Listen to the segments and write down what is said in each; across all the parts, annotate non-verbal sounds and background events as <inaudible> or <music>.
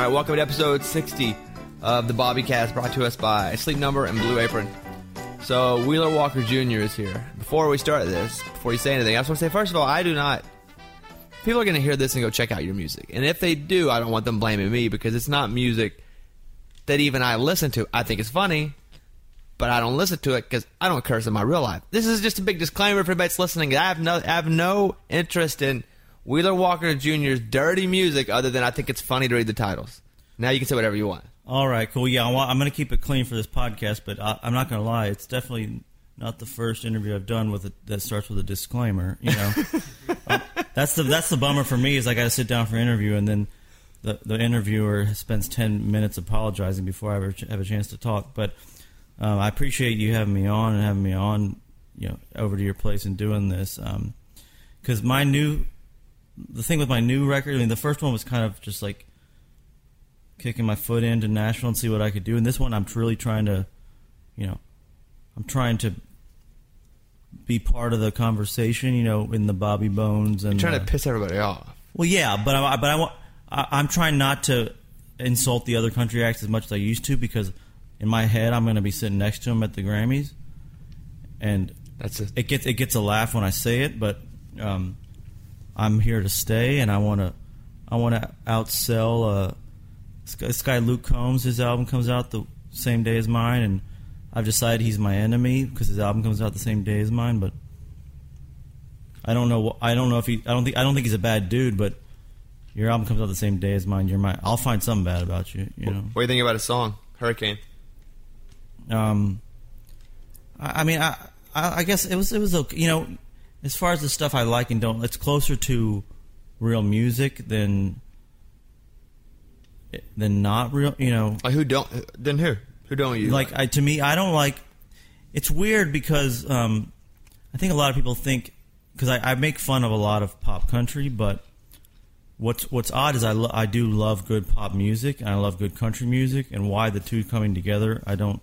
All right, welcome to episode 60 of the Bobby Cast, brought to us by Sleep Number and Blue Apron. So, Wheeler Walker Jr. is here. Before we start this, before you say anything, I just want to say, first of all, I do not. People are going to hear this and go check out your music. And if they do, I don't want them blaming me because it's not music that even I listen to. I think it's funny, but I don't listen to it because I don't curse in my real life. This is just a big disclaimer for anybody that's listening. I have no, I have no interest in Wheeler Walker Jr.'s dirty music other than I think it's funny to read the titles. Now you can say whatever you want. All right, cool. Yeah, I I'm going to keep it clean for this podcast, but I, I'm not going to lie. It's definitely not the first interview I've done with it that starts with a disclaimer. You know, Um, <laughs> that's the that's the bummer for me is I got to sit down for an interview and then the the interviewer spends ten minutes apologizing before I ever ch- have a chance to talk. But um, I appreciate you having me on and having me on, you know, over to your place and doing this because my new the thing with my new record. I mean, the first one was kind of just like kicking my foot into Nashville and see what I could do. And this one, I'm truly trying to, you know, I'm trying to be part of the conversation. You know, in the Bobby Bones and trying uh, to piss everybody off. well, yeah, but I, but I want. I, I'm trying not to insult the other country acts as much as I used to because in my head I'm going to be sitting next to them at the Grammys, and That's a, it gets it gets a laugh when I say it, but um, I'm here to stay, and I want to I want to outsell uh, this guy- Luke Combs. His album comes out the same day as mine, and I've decided he's my enemy because his album comes out the same day as mine. But I don't know. I don't know if he. I don't think. I don't think he's a bad dude, but your album comes out the same day as mine. You're my. I'll find something bad about you. You know. what do you think about his song? Hurricane. Um, I, I mean, I, I I guess it was it was okay. You know, as far as the stuff I like and don't, it's closer to real music than than not real. You know, Like who don't? Then who? Who don't you like I, to me, I don't like. It's weird because um, I think a lot of people think because I, I make fun of a lot of pop country, but what's what's odd is I lo- I do love good pop music and I love good country music, and why the two coming together, I don't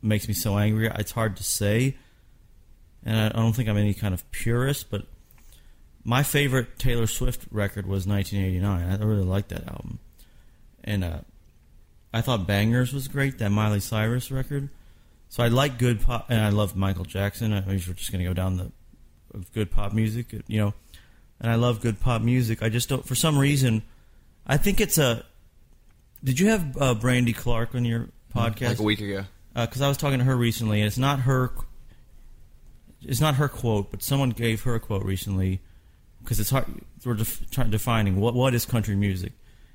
makes me so angry. It's hard to say, and I, don't think I'm any kind of purist, but my favorite Taylor Swift record was 1989. I really like that album, and uh, I thought Bangerz was great, that Miley Cyrus record. So I like good pop, and I love Michael Jackson. I mean, we're just going to go down the of good pop music, you know. And I love good pop music. I just don't, for some reason, I think it's a. Did you have uh, Brandy Clark on your podcast? like a week ago? because I was talking to her recently, and it's not her. It's not her quote, but someone gave her a quote recently because it's hard. We're def- trying defining what what is country music,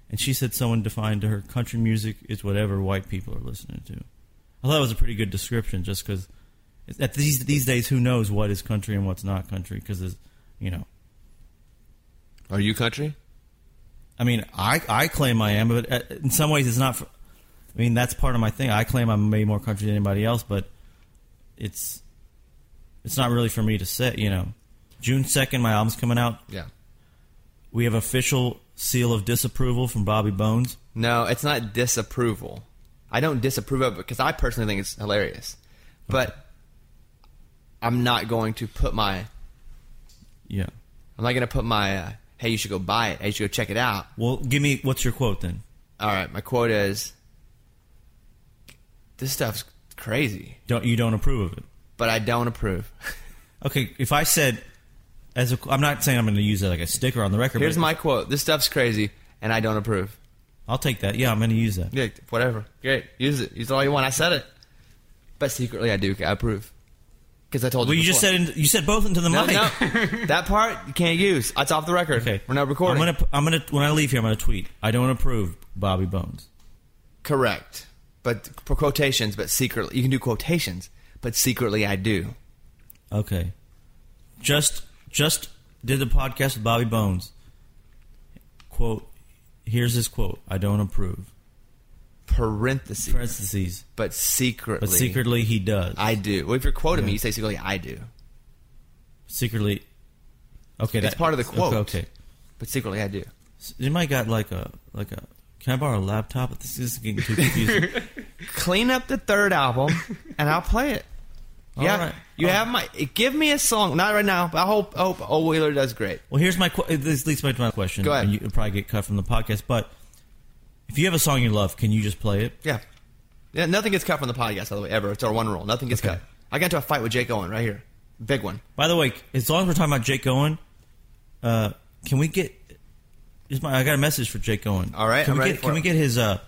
and she said someone defined to her country music is whatever white people are listening to. I thought it was a pretty good description, just because at these these days, who knows what is country and what's not country? Because you know, Are you country? I mean, I I claim I am, but uh, in some ways, it's not. For, I mean, that's part of my thing. I claim I'm way more country than anybody else, but it's it's not really for me to say. You know, June second, my album's coming out. Yeah. We have official seal of disapproval from Bobby Bones. No, it's not disapproval. I don't disapprove of it because I personally think it's hilarious. But I'm not going to put my Yeah. I'm not going to put my uh, hey you should go buy it. Hey you should go check it out. Well, give me what's your quote then? All right, my quote is this stuff's crazy, Don't you don't approve of it? But I don't approve. Okay, if I said as a, I'm not saying I'm going to use it like a sticker on the record. Here's my quote. This stuff's crazy and I don't approve. I'll take that. Yeah, I'm going to use that. Yeah, whatever. Great. Use it. Use it all you want. I said it. But secretly I do. I approve. Because I told Well, you you just said in, you said both into the No, mic. no. that part you can't use. That's off the record. Okay, We're not recording. I'm gonna I'm gonna when I leave here, I'm gonna tweet. I don't approve Bobby Bones. Correct. But for quotations, but secretly. You can do quotations, but secretly I do. Okay, just just did the podcast with Bobby Bones. Quote. Here's his quote. I don't approve. Parentheses. Parentheses. but secretly. But secretly, he does. I do. Well, if you're quoting me, Yeah. you say secretly I do. secretly. Okay, that's part of the quote. Okay, okay. But secretly I do. You might got like a like a. Can I borrow a laptop? This is getting too confusing. <laughs> Clean up the third album, and I'll play it. All <laughs> yeah, right. You have my. Give me a song. Not right now. But I hope. I hope Old Wheeler does great. Well, here's my this leads me to my question. Go ahead. And you'll probably get cut from the podcast, but if you have a song you love, can you just play it? Yeah. Yeah. Nothing gets cut from the podcast. By the way, ever. It's our one rule. Nothing gets Okay. cut. I got into a fight with Jake Owen right here. Big one. By the way, as long as we're talking about Jake Owen, uh, can we get? Is my, I got a message for Jake Owen. All right, can I'm we get? Can we get his uh,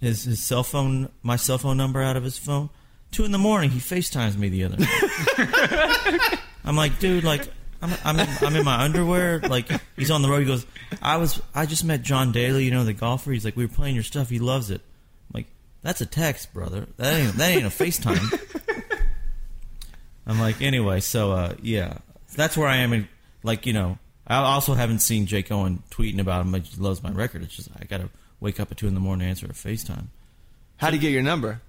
his his cell phone, my cell phone number out of his phone? Two in the morning, he Facetimes me the other night. <laughs> I'm like, dude, like. I'm, I'm, in, I'm in my underwear. Like he's on the road. He goes, I was I just met John Daly, you know the golfer. He's like, we were playing your stuff. He loves it. I'm like, that's a text, brother. That ain't that ain't a FaceTime. I'm like, anyway, so uh, yeah, that's where I am. In, like, you know, I also haven't seen Jake Owen tweeting about him. He loves my record. It's just I gotta wake up at two in the morning to answer a FaceTime. How'd you get your number?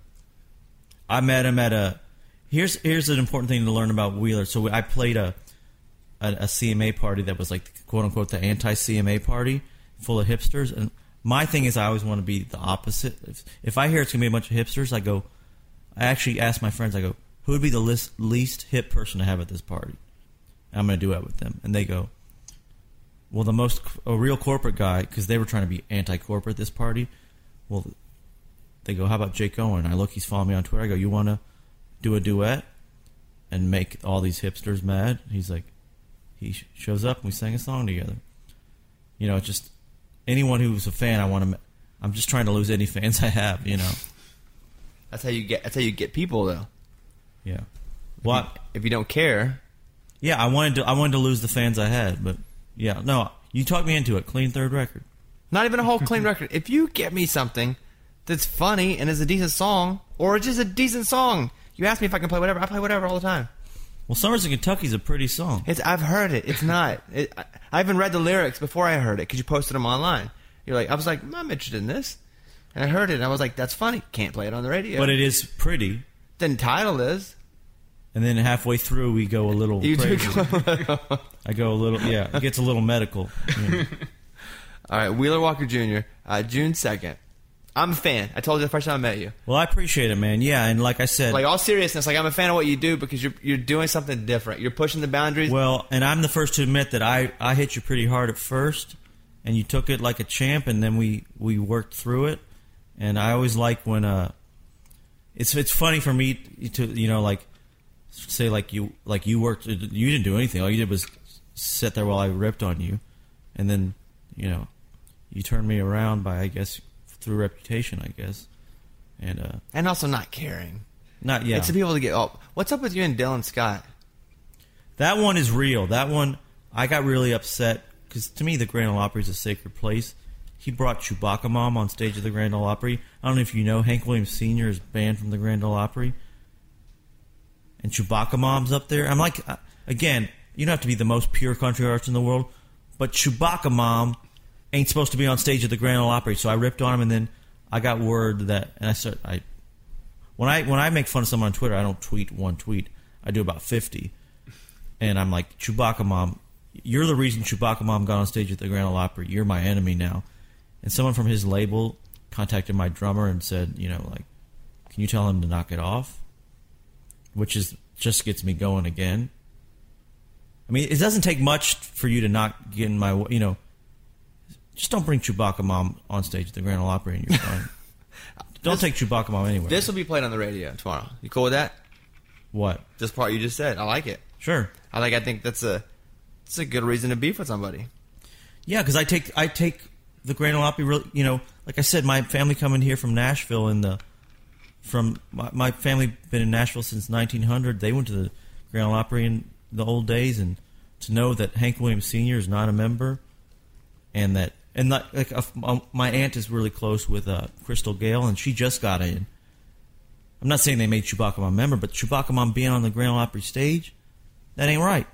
I met him at a. Here's here's an important thing to learn about Wheeler. So I played a a, a CMA party that was like quote unquote the anti CMA party, full of hipsters. And my thing is, I always want to be the opposite. If, if I hear it's gonna be a bunch of hipsters, I go. I actually ask my friends. I go, who would be the list, least hip person to have at this party? I'm gonna do it with them, and they go. Well, the most a real corporate guy because they were trying to be anti-corporate this party. Well, they go, "How about Jake Owen?" I look, he's following me on Twitter. I go, "You want to do a duet and make all these hipsters mad?" He's like, he sh- shows up and we sang a song together. You know, it's just anyone who's a fan, I want to. I'm just trying to lose any <laughs> fans I have. You know, That's how you get. That's how you get people, though. yeah. Well, If you don't care, yeah, I wanted to. I wanted to lose the fans I had, but yeah, no. You talked me into it. Clean third record. not even a whole clean record. If you get me something that's funny and is a decent song, or it's just a decent song, you ask me if I can play whatever. I play whatever all the time. Well, Summers in Kentucky's a pretty song. It's. I've heard it. It's not. It, I, I even read the lyrics before I heard it because you posted them online. You're like, I was like, I'm interested in this, and I heard it, and I was like, that's funny. Can't play it on the radio. But it is pretty. then title is. And then halfway through, we go a little You do crazy. <laughs> I go a little, yeah. It gets a little medical. you know. <laughs> All right, Wheeler Walker Jr. Uh, June second. I'm a fan. I told you the first time I met you. Well, I appreciate it, man. Yeah, and like I said, Like all seriousness, like I'm a fan of what you do because you're you're doing something different. You're pushing the boundaries. well, and I'm the first to admit that I I hit you pretty hard at first, and you took it like a champ, and then we we worked through it. And I always like when uh, it's it's funny for me to you know like say like you like you worked you didn't do anything. All you did was sit there while I ripped on you, and then you know you turned me around by I guess through reputation, I guess, and uh, and also not caring. not yeah. It's the people to get. Oh, what's up with you and Dylan Scott? That one is real. That one, I got really upset because to me, the Grand Ole Opry is a sacred place. He brought Chewbacca Mom on stage at the Grand Ole Opry. I don't know if you know, Hank Williams Sr. is banned from the Grand Ole Opry. And Chewbacca Mom's up there. I'm like, uh, again, you don't have to be the most pure country artist in the world, but Chewbacca Mom ain't supposed to be on stage at the Grand Ole Opry. So I ripped on him, and then I got word that, and I said, I, when I when I make fun of someone on Twitter, I don't tweet one tweet. I do about fifty and I'm like, Chewbacca Mom, you're the reason Chewbacca Mom got on stage at the Grand Ole Opry. You're my enemy now. And someone from his label contacted my drummer and said, you know, like, can you tell him to knock it off? Which is just gets me going again. I mean, it doesn't take much for you to not get in my, w- you know, just don't bring Chewbacca Mom on stage at the Grand Ole Opry and you're <laughs> fine. don't take Chewbacca Mom anywhere. This will be played on the radio tomorrow. You cool with that? what? This part you just said. I like it. Sure. I like. I think that's a. It's a good reason to beef with somebody. Yeah, because I take I take the Grand Ole Opry. Really, you know, like I said, my family coming here from Nashville in the from my, my family been in Nashville since 1900. They went to the Grand Ole Opry in the old days, and to know that Hank Williams Sr. is not a member, and that and like, like my aunt is really close with uh, Crystal Gayle, and she just got in. I'm not saying they made Chewbacca Mom a member, but Chewbacca Mom being on the Grand Ole Opry stage, that ain't right.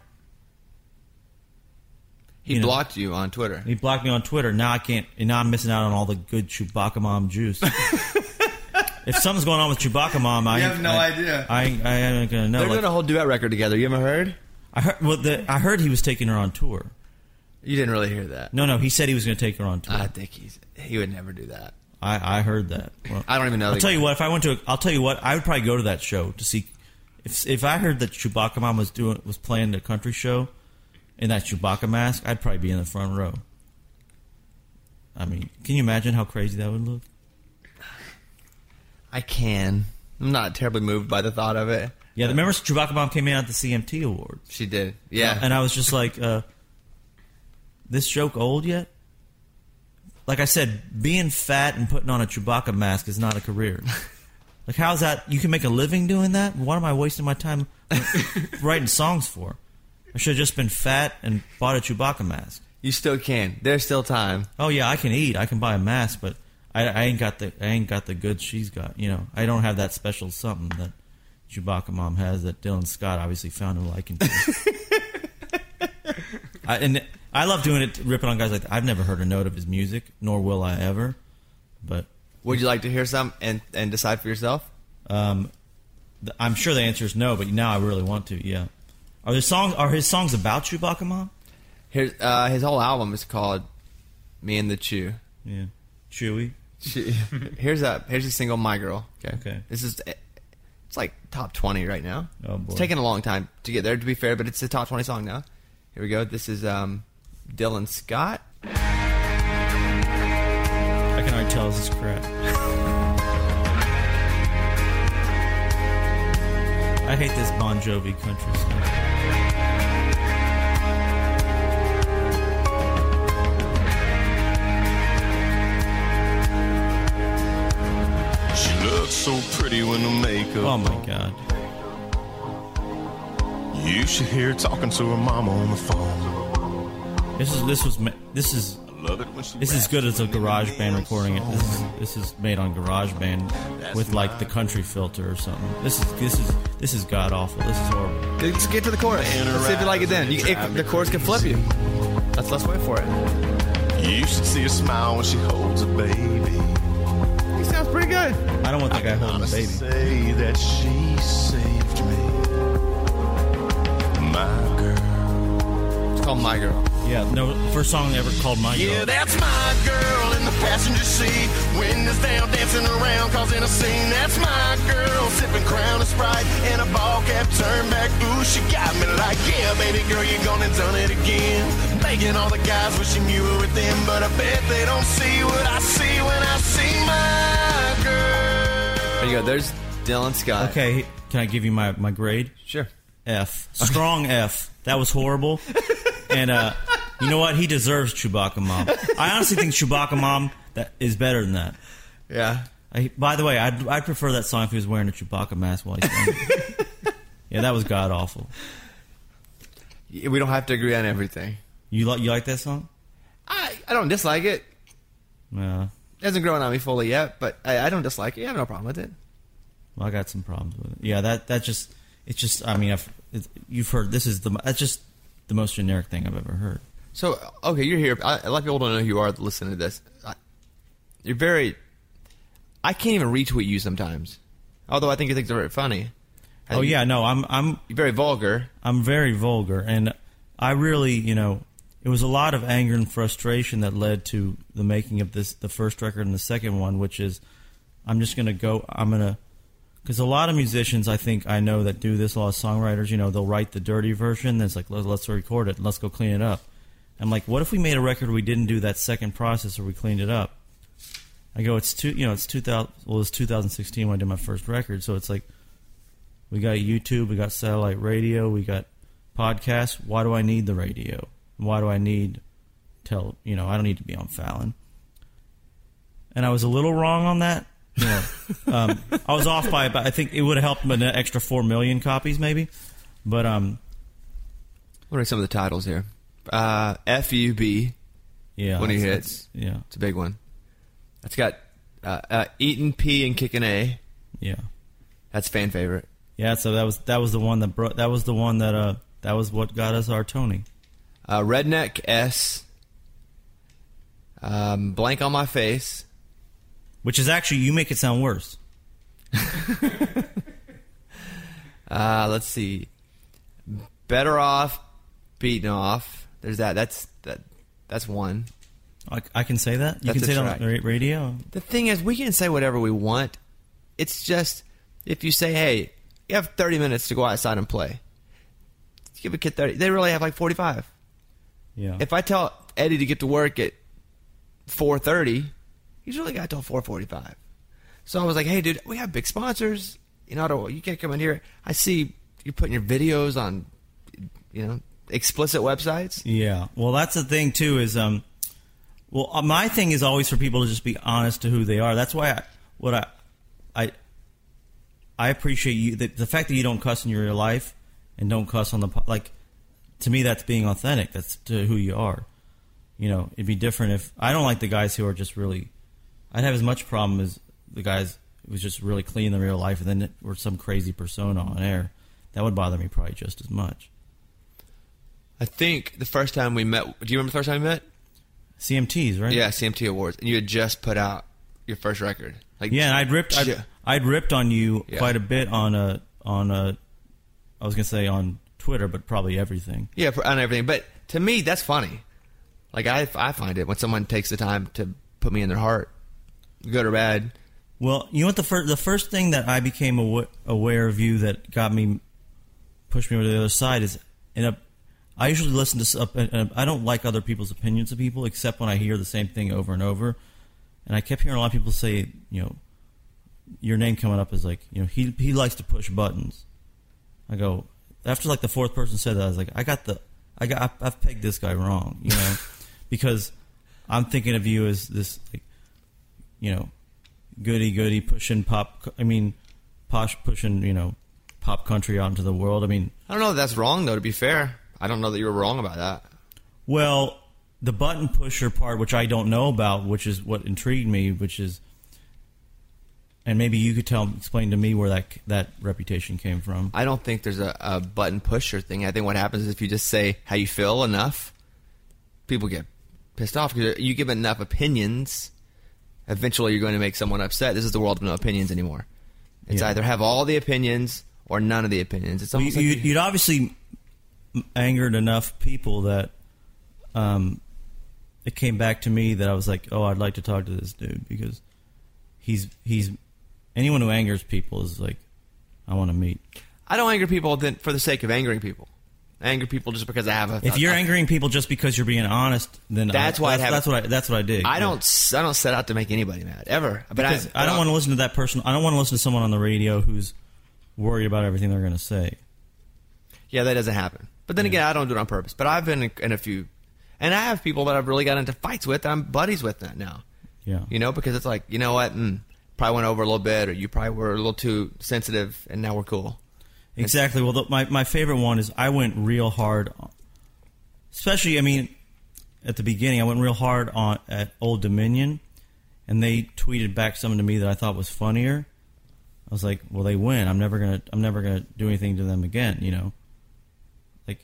He You know. blocked you on Twitter. He blocked me on Twitter. Now I can't. And now I'm missing out on all the good Chewbacca Mom juice. <laughs> if something's going on with Chewbacca Mom, I You have no I, idea. I, ain't- I ain't gonna know. They're Like, doing a whole duet record together. You haven't heard? I heard. Well, the, I heard he was taking her on tour. You didn't really hear that. No, no, he said he was going to take her on tour. I think he's. He would never do that. I, I heard that. Well, I don't even know. I'll the tell you what. If I went to, a, I'll tell you what. I would probably go to that show to see if if I heard that Chewbacca Mom was doing was playing the country show in that Chewbacca mask, I'd probably be in the front row. I mean, can you imagine how crazy that would look? I can. I'm not terribly moved by the thought of it. Yeah, the remember Chewbacca Mom came in at the CMT award. She did. Yeah. and I was just like, uh, "This joke old yet?" Like I said, being fat and putting on a Chewbacca mask is not a career. <laughs> Like, how's that? You can make a living doing that? What am I wasting my time <laughs> writing songs for? I should have just been fat and bought a Chewbacca mask. you still can. There's still time. Oh yeah, I can eat. I can buy a mask, but I, I ain't got the I ain't got the goods she's got. You know, I don't have that special something that Chewbacca mom has that Dylan Scott obviously found a liking to. <laughs> I, and I love doing it, ripping on guys like that. I've never heard a note of his music, nor will I ever. But Would you like to hear some and, and decide for yourself? um, th- I'm sure the answer is no. But now I really want to. Yeah. Are there songs? Are his songs about Chewbacca mom? Here's uh, his whole album is called "Me and the Chew." Yeah. Chewy. Chew. <laughs> here's a here's a single, "My Girl." Okay. Okay. This is it's like top twenty right now. Oh, boy. It's taken a long time to get there, to be fair, but it's a top twenty song now. Here we go. This is um, Dylan Scott. I can already tell this is crap. <laughs> I hate this Bon Jovi country stuff. So pretty when the makeup. Oh my god. You should hear her talking to her mama on the phone. This is this was this is I love it when she this is good as a it. garage band recording it. This is this is made on garage band with like the country filter or something. This is this is this is god awful. This is horrible. Let's get to the chorus. Let's see if you like it then. You, it, the chorus can flip you. Let's let's wait for it. You should see her smile when she holds a baby. He sounds pretty good. I don't want that guy holding a Honestly baby. say that she saved me. My girl. It's called "My Girl." Yeah, no first song ever called My Girl. Yeah, that's my girl in the passenger seat. Windows down, dancing around, causing a scene. That's my girl, sipping Crown and Sprite and a ball cap turned back. Ooh, she got me like, yeah, baby girl, you're gonna done it again. Making all the guys wishing you were with them, but I bet they don't see what I see when I see my girl. There you go. There's Dylan Scott. Okay, can I give you my, my grade? Sure. F. Strong F. That was horrible. And uh, you know what? He deserves Chewbacca Mom. I honestly think Chewbacca Mom that is better than that. Yeah. I, by the way, I'd, I'd prefer that song if he was wearing a Chewbacca mask while he's singing. <laughs> yeah, that was god awful. We don't have to agree on everything. You like you like that song? I, I don't dislike it. Yeah. It hasn't grown on me fully yet, but I, I don't dislike it. I have no problem with it. Well, I got some problems with it. Yeah, that that just it's just. I mean, I've, you've heard this is the that's just the most generic thing I've ever heard. So, okay, you're here. I, a lot of people don't know who you are listening to this. I, you're very. I can't even retweet you sometimes. Although I think you think they're very funny. I Oh yeah, no, I'm I'm You're very vulgar. I'm very vulgar, and I really, you know, it was a lot of anger and frustration that led to the making of this, the first record and the second one, which is, I'm just gonna go, I'm gonna, because a lot of musicians, I think I know that do this. A lot of songwriters, you know, they'll write the dirty version. Then it's like, Let, let's record it, let's go clean it up. I'm like, what if we made a record we didn't do that second process, or we cleaned it up? I go, it's two, you know, it's 2000. Well, it's 2016 when I did my first record, so it's like, we got YouTube, we got satellite radio, we got podcasts. Why do I need the radio? Why do I need tell? You know, I don't need to be on Fallon. And I was a little wrong on that. You know, <laughs> um, I was off by about. I think it would have helped an extra four million copies, maybe. But um, What are some of the titles here? Uh, FUB. yeah, When he hits. yeah, It's a big one. That's got uh, uh, Eating P and Kicking A. yeah, That's fan favorite. yeah. So that was that was the one that brought. That was the one that uh that was what got us our Tony. Uh, Redneck S. Um, blank on my face. Which is actually you make it sound worse. <laughs> Uh, let's see. Better off, beaten off. There's that. That's that. That's one. I, I can say that. You That's can say that track. on the radio. The thing is, we can say whatever we want. It's just if you say, "Hey, you have 30 minutes to go outside and play. Give a kid 30. They really have like 45. Yeah. If I tell Eddie to get to work at 4:30, he's really got till 4:45. So I was like, "Hey, dude, we have big sponsors. You know, you can't come in here. I see you're putting your videos on, you know, explicit websites. Yeah. Well, that's the thing too. Is um, well, uh, my thing is always for people to just be honest to who they are. That's why I, what I, I, I appreciate you the, the fact that you don't cuss in your life and don't cuss on the like. To me, that's being authentic. That's to who you are. You know, it'd be different if I don't like the guys who are just really. I'd have as much problem as the guys who was just really clean in real life and then were some crazy persona on air. That would bother me probably just as much. I think the first time we met. Do you remember the first time we met? CMTs, right? Yeah, CMT Awards, and you had just put out your first record. Like, Yeah, and I'd ripped I'd, I'd ripped on you Yeah. quite a bit on a on a I was gonna say on Twitter, but probably everything. Yeah, on everything. But to me, that's funny. Like I, I find it when someone takes the time to put me in their heart, good or bad. Well, you know what the first the first thing that I became awa- aware of you that got me pushed me over to the other side is in a I usually listen to uh, I don't like other people's opinions of people except when I hear the same thing over and over, and I kept hearing a lot of people say you know your name coming up is like you know he he likes to push buttons. I go after like the fourth person said that I was like I got the I got I've, I've pegged this guy wrong you know <laughs> because I'm thinking of you as this like you know goody goody pushing pop I mean posh pushing you know pop country out into the world I mean I don't know that that's wrong though. To be fair, I don't know that you were wrong about that. well the button pusher part which I don't know about which is what intrigued me which is and maybe you could tell explain to me where that that reputation came from I don't think there's a, a button pusher thing. I think what happens is if you just say how you feel enough, people get pissed off because you give enough opinions. Eventually, you're going to make someone upset. This is the world of no opinions anymore. It's Yeah. either have all the opinions or none of the opinions. It's Well, you, like you, you'd obviously angered enough people that um, it came back to me that I was like, oh, I'd like to talk to this dude because he's he's anyone who angers people is like, I want to meet. I don't anger people then for the sake of angering people. I anger people just because I have a. If you're a- angering people just because you're being honest, then That's I, why that's, that's what I that's what I did. I don't. I don't set out to make anybody mad ever. But because I, I, don't want to listen to that person. I don't want to listen to someone on the radio who's worried about everything they're going to say. Yeah, that doesn't happen. But then again, I don't do it on purpose. But I've been in, in a few, and I have people that I've really got into fights with. That I'm buddies with that now. Yeah. You know, because it's like you know what, mm, probably went over a little bit, or you probably were a little too sensitive, and now we're cool. Exactly. Well, the, my my favorite one is I went real hard, especially. I mean, at the beginning, I went real hard on at Old Dominion, and they tweeted back something to me that I thought was funnier. I was like, "Well, they win. I'm never gonna. I'm never gonna do anything to them again." You know, like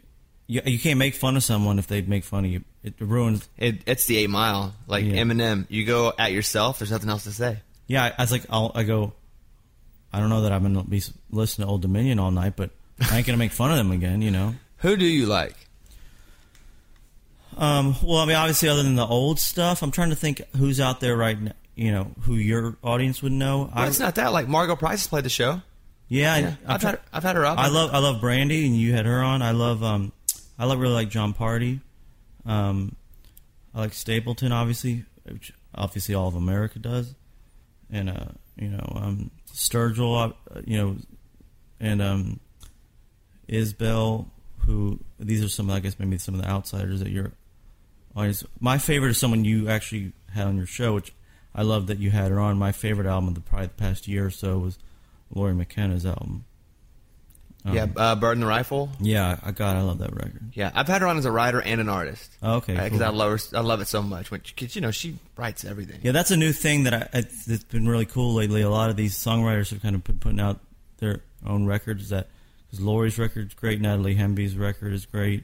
you, you can't make fun of someone if they make fun of you. It ruins. It, it's the eight mile, like Yeah. Eminem. You go at yourself. There's nothing else to say. Yeah, I, I was like, I'll, I go. I don't know that I'm gonna be listening to Old Dominion all night, but I ain't gonna make fun of them again. You know. <laughs> Who do you like? Um, well, I mean, obviously, other than the old stuff, I'm trying to think who's out there right now. You know, who your audience would know. Well, it's not that. Like Margo Price has played the show. Yeah, Yeah, I, I've had I've had her up. I love I love Brandy, and you had her on. I love um, I love really like Jon Pardi. Um, I like Stapleton, obviously, which obviously all of America does, and uh, you know, um, Sturgill, uh, you know, and um, Isbell, who these are some, I guess, maybe some of the outsiders that you're. Always, my favorite is someone you actually had on your show, which I love that you had her on. My favorite album of the probably the past year or so was Lori McKenna's album. Um, yeah, uh, Bird and the Rifle. yeah, I God, I love that record. Yeah, I've had her on as a writer and an artist. Oh, okay, because cool. I love her. I love it so much. Because you know she writes everything. Yeah, that's a new thing that I, I, that's been really cool lately. A lot of these songwriters have kind of been putting out their own records. That because Lori's record's great, Natalie Hemby's record is great,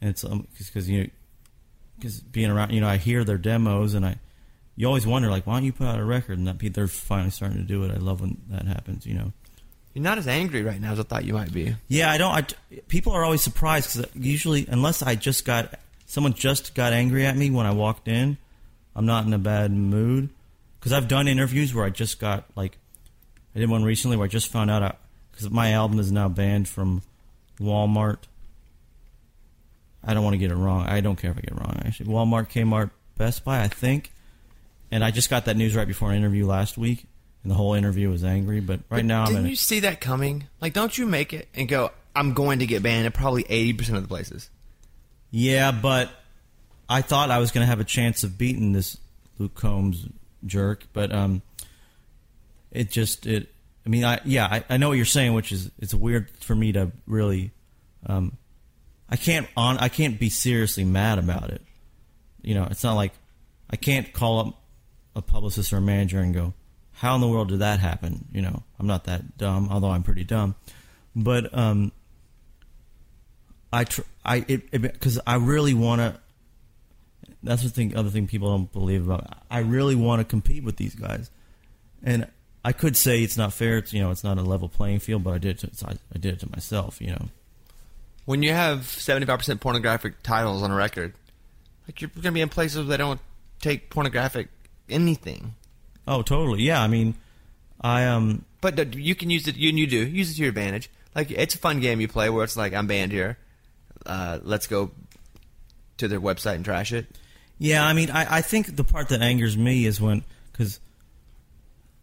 and it's um because you because being around, you know, I hear their demos and I. You always wonder, like, why don't you put out a record? And that they're finally starting to do it. I love when that happens. You know. You're not as angry right now as I thought you might be. Yeah, I don't. I, people are always surprised because usually, unless I just got someone just got angry at me when I walked in, I'm not in a bad mood. Because I've done interviews where I just got like, I did one recently where I just found out because my album is now banned from Walmart. I don't want to get it wrong. I don't care if I get it wrong. Actually, Walmart, Kmart, Best Buy, I think. And I just got that news right before an interview last week, and the whole interview was angry. But right But now, I'm didn't in. you see that coming? Like, don't you make it and go? I'm going to get banned at probably eighty percent of the places. Yeah, but I thought I was going to have a chance of beating this Luke Combs jerk, but um, it just it. I mean, I yeah, I, I know what you're saying, which is it's weird for me to really. Um, I can't on I can't be seriously mad about it. You know, it's not like I can't call up a publicist or a manager and go, "How in the world did that happen?" You know, I'm not that dumb, although I'm pretty dumb. But um, I tr- I it because I really want to. That's the thing. Other thing people don't believe about. I really want to compete with these guys, and I could say it's not fair. It's you know it's not a level playing field, but I did it to, I, I did it to myself. You know. When you have seventy five percent pornographic titles on a record, like you're going to be in places they don't take pornographic anything. Oh, totally. Yeah. I mean, I um. But you can use it. You you do use it to your advantage. Like it's a fun game you play where it's like I'm banned here. Uh, let's go to their website and trash it. Yeah, I mean, I, I think the part that angers me is when because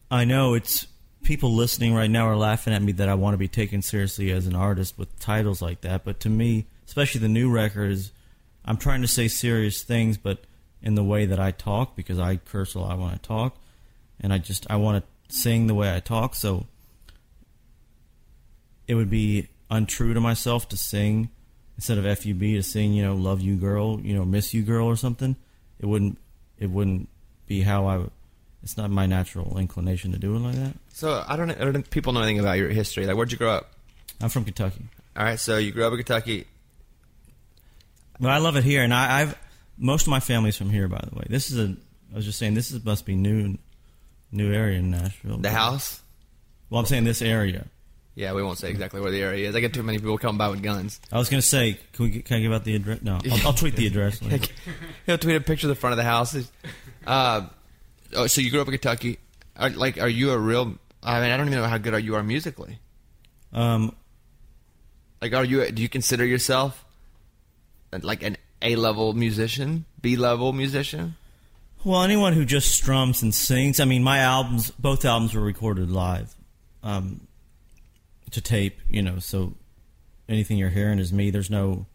I know it's people listening right now are laughing at me that I want to be taken seriously as an artist with titles like that. But to me, especially the new record, is I'm trying to say serious things, but in the way that I talk because I curse a lot when I talk, and I just I want to sing the way I talk. So it would be untrue to myself to sing instead of FUB to sing, you know, love you girl, you know, miss you girl or something. It wouldn't it wouldn't be how I it's not my natural inclination to do it like that. So I don't. I don't think people know anything about your history. Like where'd you grow up? I'm from Kentucky. All right, so you grew up in Kentucky. But I love it here and I, I've most of my family's from here by the way. This is a I was just saying this is must be new new area in Nashville. The house. Well I'm saying this area. Yeah, we won't say exactly where the area is. I get too many people coming by with guns. I was gonna say, can we can I give out the address? No, I'll, I'll tweet the address. later. <laughs> He'll tweet a picture of the front of the house. Uh, oh, so you grew up in Kentucky. Are, like, are you a real? I mean, I don't even know how good are you are musically. Um, Like, are you? Do you consider yourself like an A level musician, B level musician? Well, anyone who just strums and sings. I mean, my albums, both albums were recorded live, um, to tape. You know, so anything you're hearing is me. There's no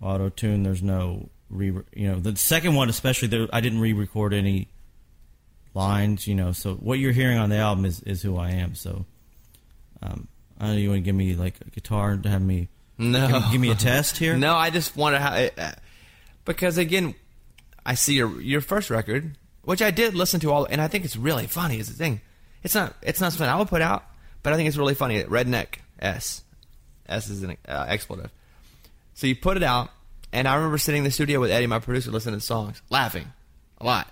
auto tune. There's no re. You know, the second one especially, there, I didn't re-record any lines. You know, so what you're hearing on the album is is who I am. So, um, I don't know. You want to give me like a guitar to have me No. give, give me a <laughs> test here? No, I just wonder how. Uh, because again, I see your your first record, which I did listen to all, and I think it's really funny. Is the thing. It's not. It's not something I would put out, but I think it's really funny. Redneck S, S is an uh, expletive. So you put it out, and I remember sitting in the studio with Eddie, my producer, listening to songs, laughing a lot,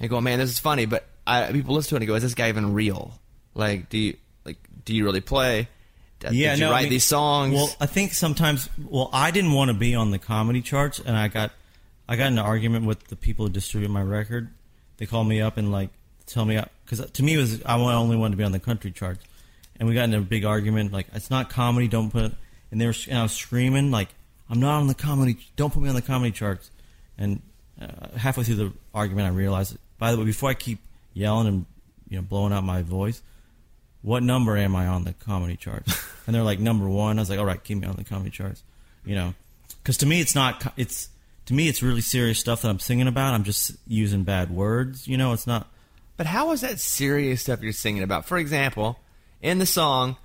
and going, "Man, this is funny." But I, people listen to it and go, "Is this guy even real? Like, do you like? Do you really play? Did yeah, you no, I write mean, these songs? Well, I think sometimes. Well, I didn't want to be on the comedy charts, and I got, I got in an argument with the people who distribute my record. They called me up and like tell me because to me it was I only wanted to be on the country charts, and we got in a big argument. Like it's not comedy, don't put. And they were, and I was screaming like, "I'm not on the comedy. Don't put me on the comedy charts." And uh, halfway through the argument, I realized. By the way, before I keep yelling and you know blowing out my voice, what number am I on the comedy charts? <laughs> and they're like number one. I was like, all right, keep me on the comedy charts, you know, because to me it's not. It's to me it's really serious stuff that I'm singing about. I'm just using bad words, you know. It's not. But how is that serious stuff you're singing about? For example, in the song,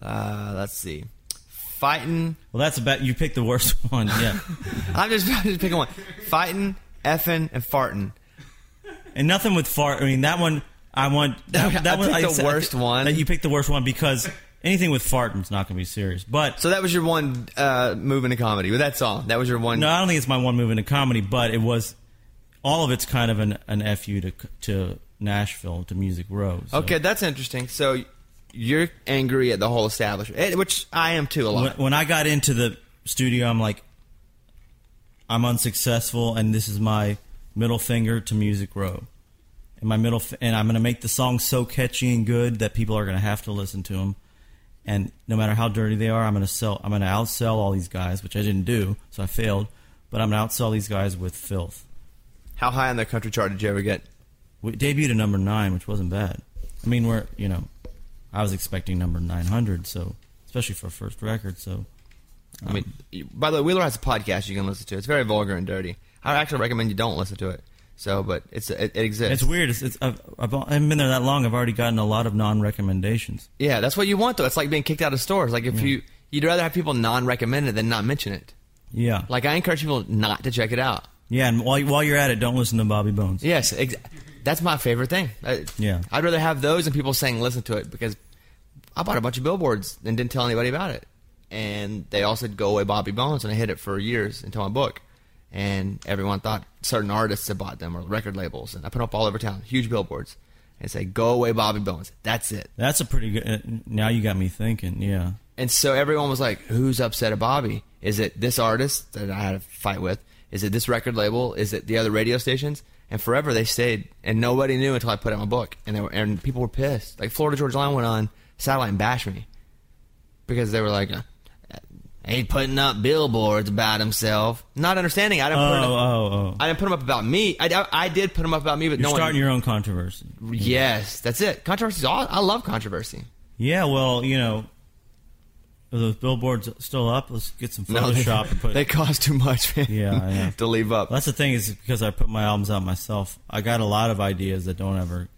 uh, let's see, fighting. Well, that's about you picked the worst <laughs> one. Yeah, <laughs> I'm just, I'm just picking one. Fighting, effing, and farting. and nothing with fart. I mean that one. I want that, <laughs> I that one. picked the worst one. That you picked the worst one because anything with farting is not going to be serious. But So that was your one uh, move into comedy with that song. That was your one. No, I don't think it's my one move into comedy, but it was all of it's kind of an an fu to to Nashville to Music Row. so- Okay, that's interesting. So you're angry at the whole establishment, eh, which I am too a When, lot. when I got into the studio, I'm like, I'm unsuccessful, and this is my middle finger to Music Row. and my middle, f- and I'm going to make the song so catchy and good that people are going to have to listen to them. And no matter how dirty they are, I'm going to sell. I'm going to outsell all these guys, which I didn't do, so I failed. But I'm going to outsell these guys with filth. How high on the country chart did you ever get? We debuted at number nine, which wasn't bad. I mean, we're you know, I was expecting number 900, so especially for a first record. So I mean, um, by the way, Wheeler has a podcast you can listen to. It's very vulgar and dirty. I actually recommend you don't listen to it. So, but it's it, it exists. it's weird. It's, it's I've, I've, I haven't been there that long. I've already gotten a lot of non-recommendations. Yeah, that's what you want though. It's like being kicked out of stores. Like if you you'd rather have people non-recommend it than not mention it. Yeah, Like I encourage people not to check it out. yeah. And while while you're at it, don't listen to Bobby Bones. Yes, ex- that's my favorite thing. I, Yeah. I'd rather have those than people saying listen to it because I bought a bunch of billboards and didn't tell anybody about it. And they all said go away Bobby Bones, and I hid it for years until my book. And everyone thought certain artists had bought them or record labels, and I put them up all over town, huge billboards, and say go away Bobby Bones. That's it. That's a pretty good. Uh, now you got me thinking. Yeah, And so everyone was like, "Who's upset at Bobby? Is it this artist that I had a fight with? Is it this record label? Is it the other radio stations?" And forever they stayed, and nobody knew until I put out my book, and they were, and people were pissed. Like Florida Georgia Line went on satellite and bashed me because they were like, "He's putting up billboards about himself," not understanding. I didn't Oh, put it up, oh, oh. I didn't put them up about me. I, I, I did put them up about me, but You're no starting one. your own controversy. yes, that's it. Controversy. I love controversy. Yeah, well, you know, are those billboards still up? Let's get some No, they, Photoshop and put. <laughs> they cost too much. man, Yeah, yeah. <laughs> to leave up. That's the thing is because I put my albums out myself. I got a lot of ideas that don't ever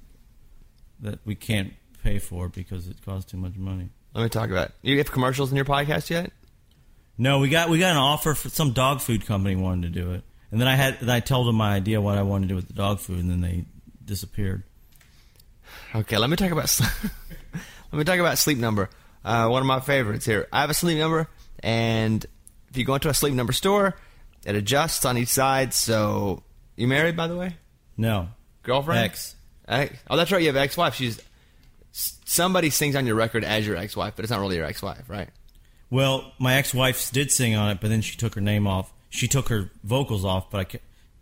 that we can't pay for because it costs too much money. Let me talk about. It. You have commercials in your podcast yet? No, we got we got an offer for some dog food company wanted to do it, and then I had I told them my idea what I wanted to do with the dog food, and then they disappeared. Okay, let me talk about. <laughs> let me talk about Sleep Number. Uh, one of my favorites here. I have a Sleep Number, and if you go into a Sleep Number store, it adjusts on each side. So, you married, by the way? No, Girlfriend? Ex. Ex- Oh, that's right. You have ex-wife. She's somebody sings on your record as your ex-wife, but it's not really your ex-wife, right? Well, my ex-wife did sing on it, but then she took her name off. She took her vocals off, but I ca-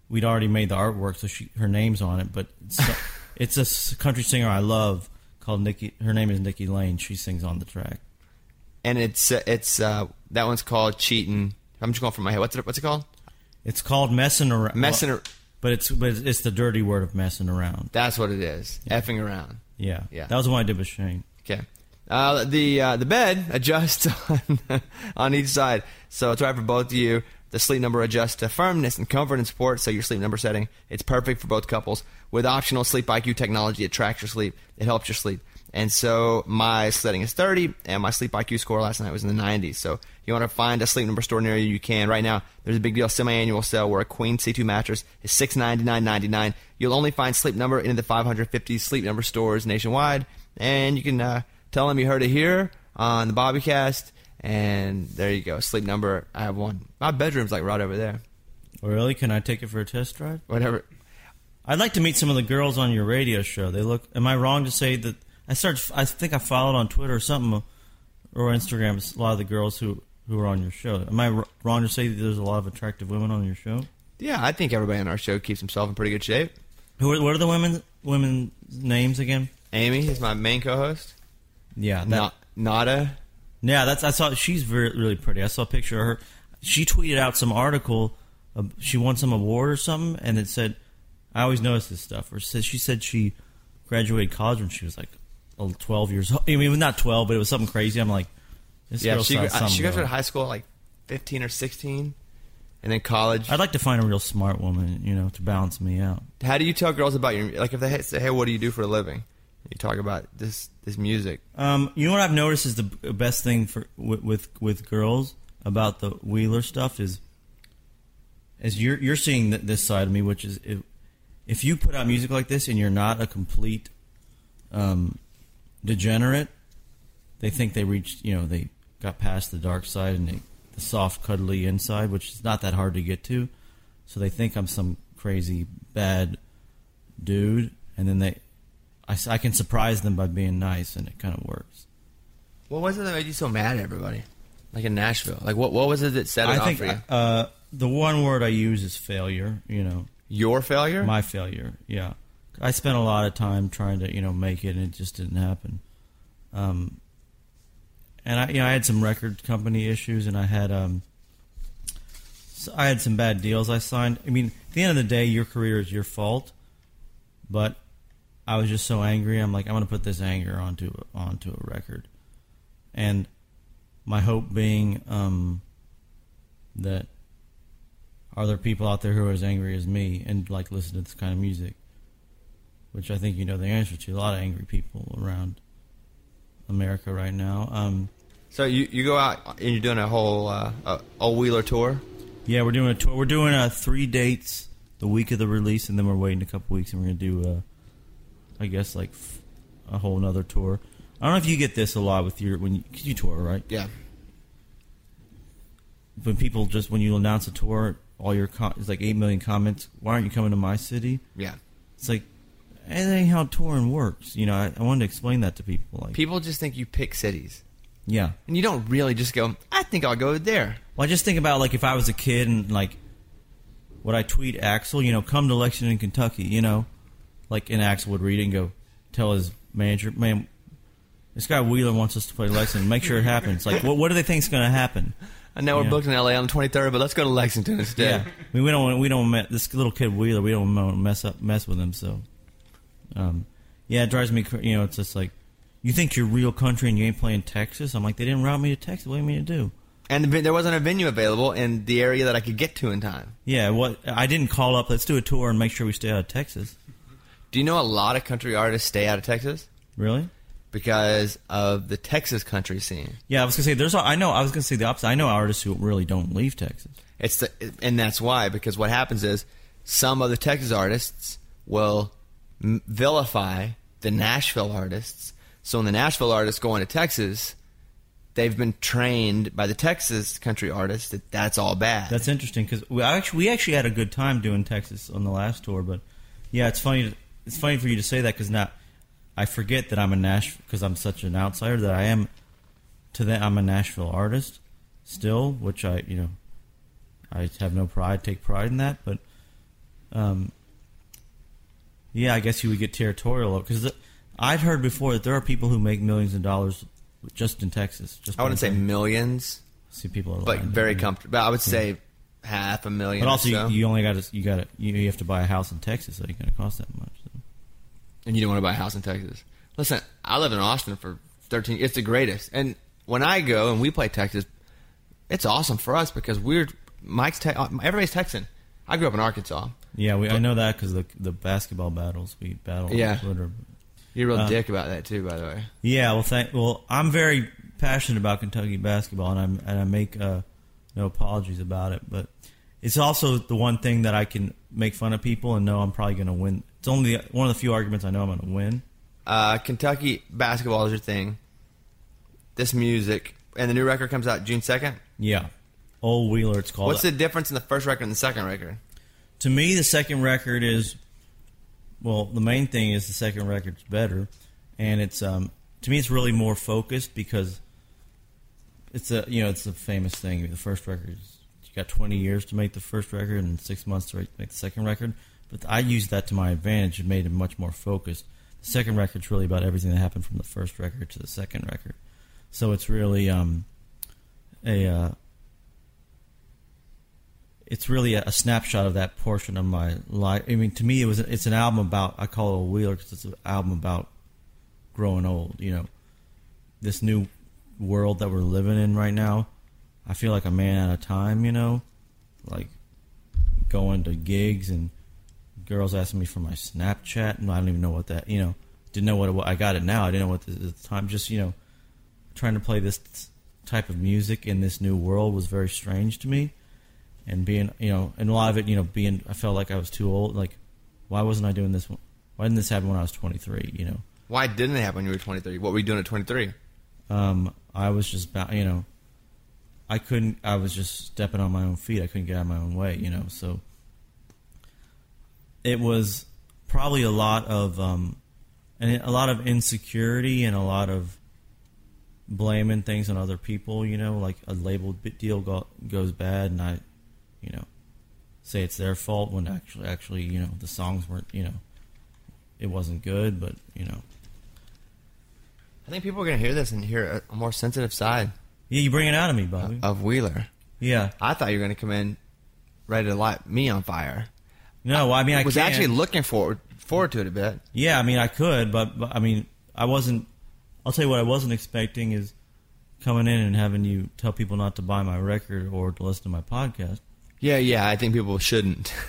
we'd already made the artwork, so she her name's on it. But it's, <laughs> it's a s- country singer I love called Nikki. Her name is Nikki Lane. She sings on the track. And it's uh, it's uh, that one's called cheating. I'm just going from my head. What's it? What's it called? It's called messing around. Messing. well, but it's but it's the dirty word of messing around. That's what it is. Effing around. Yeah, Yeah. That was the one I did with Shane. Uh, the uh, the bed adjusts <laughs> on, on each side, so it's right for both of you. The sleep number adjusts to firmness and comfort and support. So your sleep number setting, it's perfect for both couples. With optional sleep IQ technology, it tracks your sleep. It helps your sleep. And so my setting is 30, and my sleep IQ score last night was in the 90s. So if you want to find a sleep number store near you, you can. Right now, there's a big deal semi-annual sale where a queen C2 mattress is $699.99. You'll only find sleep number in the 550 sleep number stores nationwide, and you can uh, tell them you heard it here on the Bobbycast. And there you go, sleep number. I have one. My bedroom's like right over there. Really? Can I take it for a test drive? Whatever. I'd like to meet some of the girls on your radio show. They look. Am I wrong to say that I started? I think I followed on Twitter or something or Instagram a lot of the girls who who are on your show. Am I wrong to say that there's a lot of attractive women on your show? Yeah, I think everybody on our show keeps himself in pretty good shape. Who are, what are the women women names again? Amy is my main co-host. Yeah, that, Na- Nada. yeah. That's I saw. She's very really pretty. I saw a picture of her. She tweeted out some article. Uh, she won some award or something, and it said, "I always notice this stuff." Or said she said she graduated college when she was like twelve years old. <laughs> I mean, not twelve, but it was something crazy. I'm like, this Yeah, she she graduated high school at like fifteen or sixteen, and then college. I'd like to find a real smart woman, you know, to balance me out. How do you tell girls about your like if they say, "Hey, what do you do for a living?" You talk about this this music. Um, you know what I've noticed is the best thing for with with, with girls about the Wheeler stuff is is you're you're seeing th- this side of me, which is if, if you put out music like this and you're not a complete um, degenerate, they think they reached you know they got past the dark side and they, the soft cuddly inside, which is not that hard to get to. So they think I'm some crazy bad dude, and then they I, I can surprise them by being nice, and it kind of works. What was it that made you so mad at everybody? Like in Nashville, like what what was it that set it I off think for you? uh, the one word I use is failure. You know, Your failure. my failure. Yeah, I spent a lot of time trying to you know make it, and it just didn't happen. Um, and I you know I had some record company issues, and I had um, so I had some bad deals I signed. I mean, at the end of the day, your career is your fault, but I was just so angry. I'm like, I'm to put this anger onto onto a record, and my hope being um, that are there people out there who are as angry as me and like listen to this kind of music, which I think you know the answer to. A lot of angry people around America right now. Um, So you, you go out and you're doing a whole uh, a, a Wheeler tour. yeah, we're doing a tour. We're doing uh, three dates the week of the release, and then we're waiting a couple weeks, and we're gonna do, uh, I guess, like f- a whole nother tour. I don't know if you get this a lot with your when you, 'cause you tour, right? Yeah. when people just when you announce a tour, all your com- it's like eight million comments. Why aren't you coming to my city? Yeah. It's like that ain't how touring works. You know, I, I wanted to explain that to people. Like, People just think you pick cities, yeah. and you don't really just go. I think I'll go there. Well, I just think about like if I was a kid and like would I tweet Axl? You know, come to Lexington, Kentucky. You know, like and Axl would read and go tell his manager, man. This guy Wheeler wants us to play Lexington. Make sure it happens. Like, what, what do they think is going to happen? I know we're booked in LA on the 23rd, but let's go to Lexington instead. Yeah, I mean, we don't we don't want this little kid Wheeler. We don't want to mess up mess with him. So, um, yeah, it drives me. You know, it's just like you think you're real country and you ain't playing Texas. I'm like, they didn't route me to Texas. What do you mean to do? And the, there wasn't a venue available in the area that I could get to in time. Yeah, what I didn't call up. Let's do a tour and make sure we stay out of Texas. Do you know a lot of country artists stay out of Texas Really? because of the Texas country scene? Yeah, I was gonna say there's. a- I know. I was gonna say the opposite. I know artists who really don't leave Texas. It's the, and that's why because what happens is some of the Texas artists will vilify the Nashville artists. So when the Nashville artists go into Texas, they've been trained by the Texas country artists that that's all bad. That's interesting because we actually we actually had a good time doing Texas on the last tour. But yeah, it's funny. It's funny for you to say that because now I forget that I'm a Nashville because I'm such an outsider that I am. To them, I'm a Nashville artist still, which I you know I have no pride, take pride in that. But um, yeah, I guess you would get territorial because I've heard before that there are people who make millions of dollars just in Texas. Just I wouldn't say millions, see people, are but very comfortable. But I would say half a million. But also, so. you, you only got to you got to you, you have to buy a house in Texas, so it ain't going to cost that much. And you don't want to buy a house in Texas. Listen, I lived in Austin for 13. It's the greatest. And when I go and we play Texas, it's awesome for us because we're Mike's. Te- everybody's Texan. I grew up in Arkansas. Yeah, we, I know that because the the basketball battles we battle Yeah. You're a real Uh, dick about that too, by the way. Yeah, well, thank. Well, I'm very passionate about Kentucky basketball, and I'm and I make uh, no apologies about it. But it's also the one thing that I can make fun of people and know I'm probably going to win. It's only one of the few arguments I know I'm going to win. Uh, Kentucky basketball is your thing. This music and the new record comes out June 2nd. Yeah, Ol' Wheeler. It's called. What's the difference in the first record and the second record? to me, the second record is well. The main thing is the second record's better, and it's um to me it's really more focused because it's a you know it's a famous thing. The first record is you got 20 years to make the first record and six months to make the second record. But I used that to my advantage and made it much more focused. The second record's really about everything that happened from the first record to the second record, so it's really um a uh, it's really a, a snapshot of that portion of my life. I mean, to me, it was it's an album about I call it a Wheeler because it's an album about growing old. You know, this new world that we're living in right now. I feel like a man out of time. You know, like going to gigs and girls asking me for my Snapchat, and I don't even know what that. You know, didn't know what it, I got it now. I didn't know what the, the time. Just you know, trying to play this type of music in this new world was very strange to me and being you know and a lot of it you know being i felt like i was too old like why wasn't i doing this one- why didn't this happen when i was 23 you know Why didn't it happen when you were 23? What were you doing at 23? um i was just about you know i couldn't i was just stepping on my own feet i couldn't get out of my own way you know so it was probably a lot of um and a lot of insecurity and a lot of blaming things on other people you know like a labeled deal go, goes bad and i you know say it's their fault when actually actually you know the songs weren't you know it wasn't good, but you know, I think people are going to hear this and hear a, more sensitive side yeah, you bring it out of me, Bobby. of Wheeler. yeah, I thought you were going to come in ready to light me on fire. No, I mean, I was can't. actually looking forward forward to it a bit. Yeah, I mean, I could, but, but I mean, I wasn't. I'll tell you what I wasn't expecting is coming in and having you tell people not to buy my record or to listen to my podcast. Yeah, yeah, I think people shouldn't. <laughs>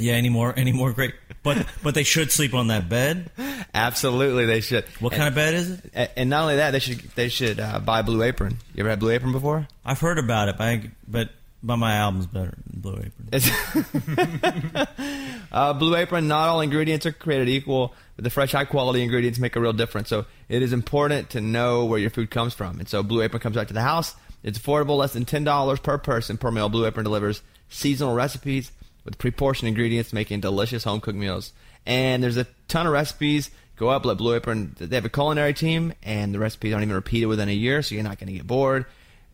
Yeah, any more, any more great, but but they should sleep on that bed. Absolutely, they should. What kind of bed is it? And not only that, they should they should uh, buy Blue Apron. You ever had Blue Apron before? I've heard about it, but I, but but my album's better than Blue Apron. <laughs> Uh, Blue Apron. Not all ingredients are created equal, but the fresh, high quality ingredients make a real difference. So it is important to know where your food comes from. And so Blue Apron comes right to the house. It's affordable, less than ten dollars per person per meal. Blue Apron delivers seasonal recipes with pre-portioned ingredients, making delicious home cooked meals. And there's a ton of recipes. Go up, let Blue Apron. They have a culinary team, and the recipes aren't even repeated within a year, so you're not going to get bored.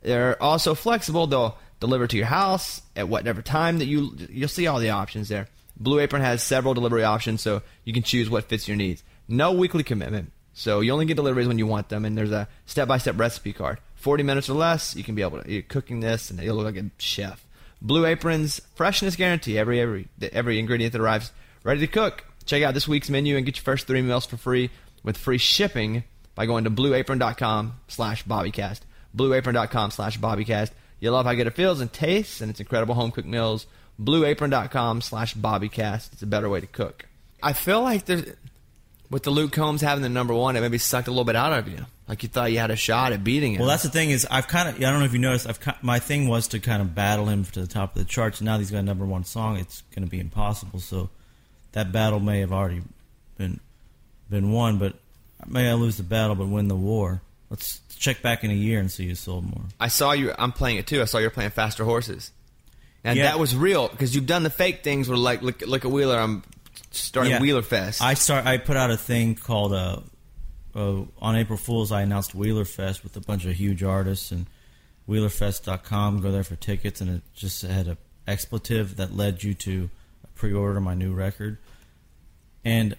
They're also flexible. They'll deliver to your house at whatever time that you you'll see all the options there. Blue Apron has several delivery options, so you can choose what fits your needs. No weekly commitment, so you only get deliveries when you want them. And there's a step-by-step recipe card. 40 minutes or less, you can be able to you're cooking this, and you'll look like a chef. Blue Apron's freshness guarantee. Every every every ingredient that arrives ready to cook. Check out this week's menu and get your first three meals for free with free shipping by going to blueapron.com slash bobbycast. Blueapron.com slash bobbycast. You'll love how good it feels and tastes and its incredible home cooked meals. Blueapron.com slash bobbycast. It's a better way to cook. I feel like there's with the Luke Combs having the number one, it maybe sucked a little bit out of you. Like you thought you had a shot at beating him. Well, that's the thing is I've kind of I don't know if you noticed I've ki- my thing was to kind of battle him to the top of the charts. Now that he's got a number one song, it's going to be impossible. So that battle may have already been been won, but may I lose the battle but win the war. Let's check back in a year and see who sold more. I saw you. I'm playing it too. I saw you're playing faster horses, and Yeah. that was real because you've done the fake things. Where like, look, look at Wheeler. I'm starting Yeah. Wheeler Fest. I start. I put out a thing called uh, uh, on April Fools. I announced Wheeler Fest with a bunch of huge artists and WheelerFest.com. Go there for tickets, and it just had a expletive that led you to pre-order my new record. And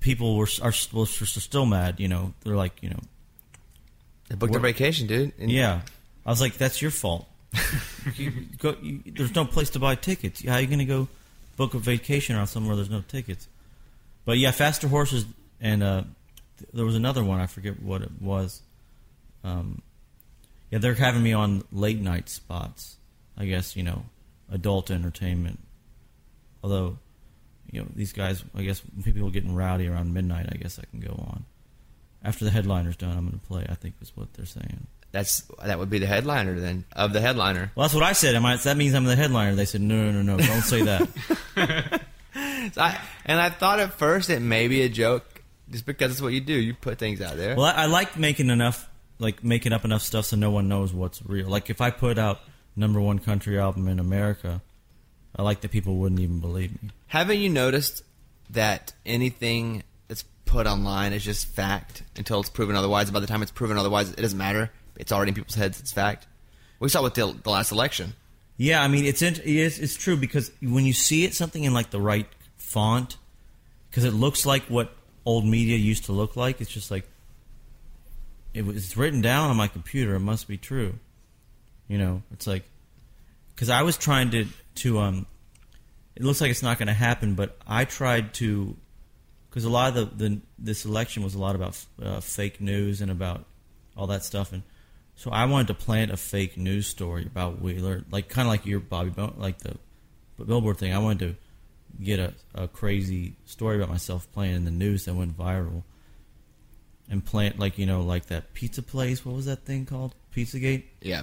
people were are, were still mad. You know, they're like, you know, they booked their What- vacation, dude. And yeah. I was like, that's your fault. <laughs> you go, you, there's no place to buy tickets. How are you going to go book a vacation on somewhere there's no tickets? But yeah, Faster Horses, and uh, th- there was another one. I forget what it was. Um, yeah, they're having me on late night spots. I guess you know, adult entertainment. Although, you know, these guys. I guess people getting rowdy around midnight. I guess I can go on. After the headliner's done, I'm going to play. I think is what they're saying. That's that would be the headliner then of the headliner. Well, that's what I said. Am I, that means I'm the headliner. They said, no, no, no, no, don't say that. <laughs> So I, and I thought at first it may be a joke, just because it's what you do. You put things out there. well, I, I like making enough, like making up enough stuff so no one knows what's real. Like if I put out number one country album in America, I like that people wouldn't even believe me. Haven't you noticed that anything put online is just fact until it's proven otherwise? By the time it's proven otherwise, it doesn't matter. It's already in people's heads. It's fact. We saw with the, the last election. Yeah, I mean it's it is, it's true because when you see it something in like the right font, because it looks like what old media used to look like. It's just like it was it's written down on my computer. It must be true. You know, it's like because I was trying to to um. It looks like it's not going to happen, but I tried to because a lot of the, the this election was a lot about uh, fake news and about all that stuff, and so I wanted to plant a fake news story about Wheeler, like kind of like your Bobby, Bo- like the Billboard thing. I wanted to get a, a crazy story about myself playing in the news that went viral, and plant like you know like that pizza place. What was that thing called? Pizzagate, Yeah,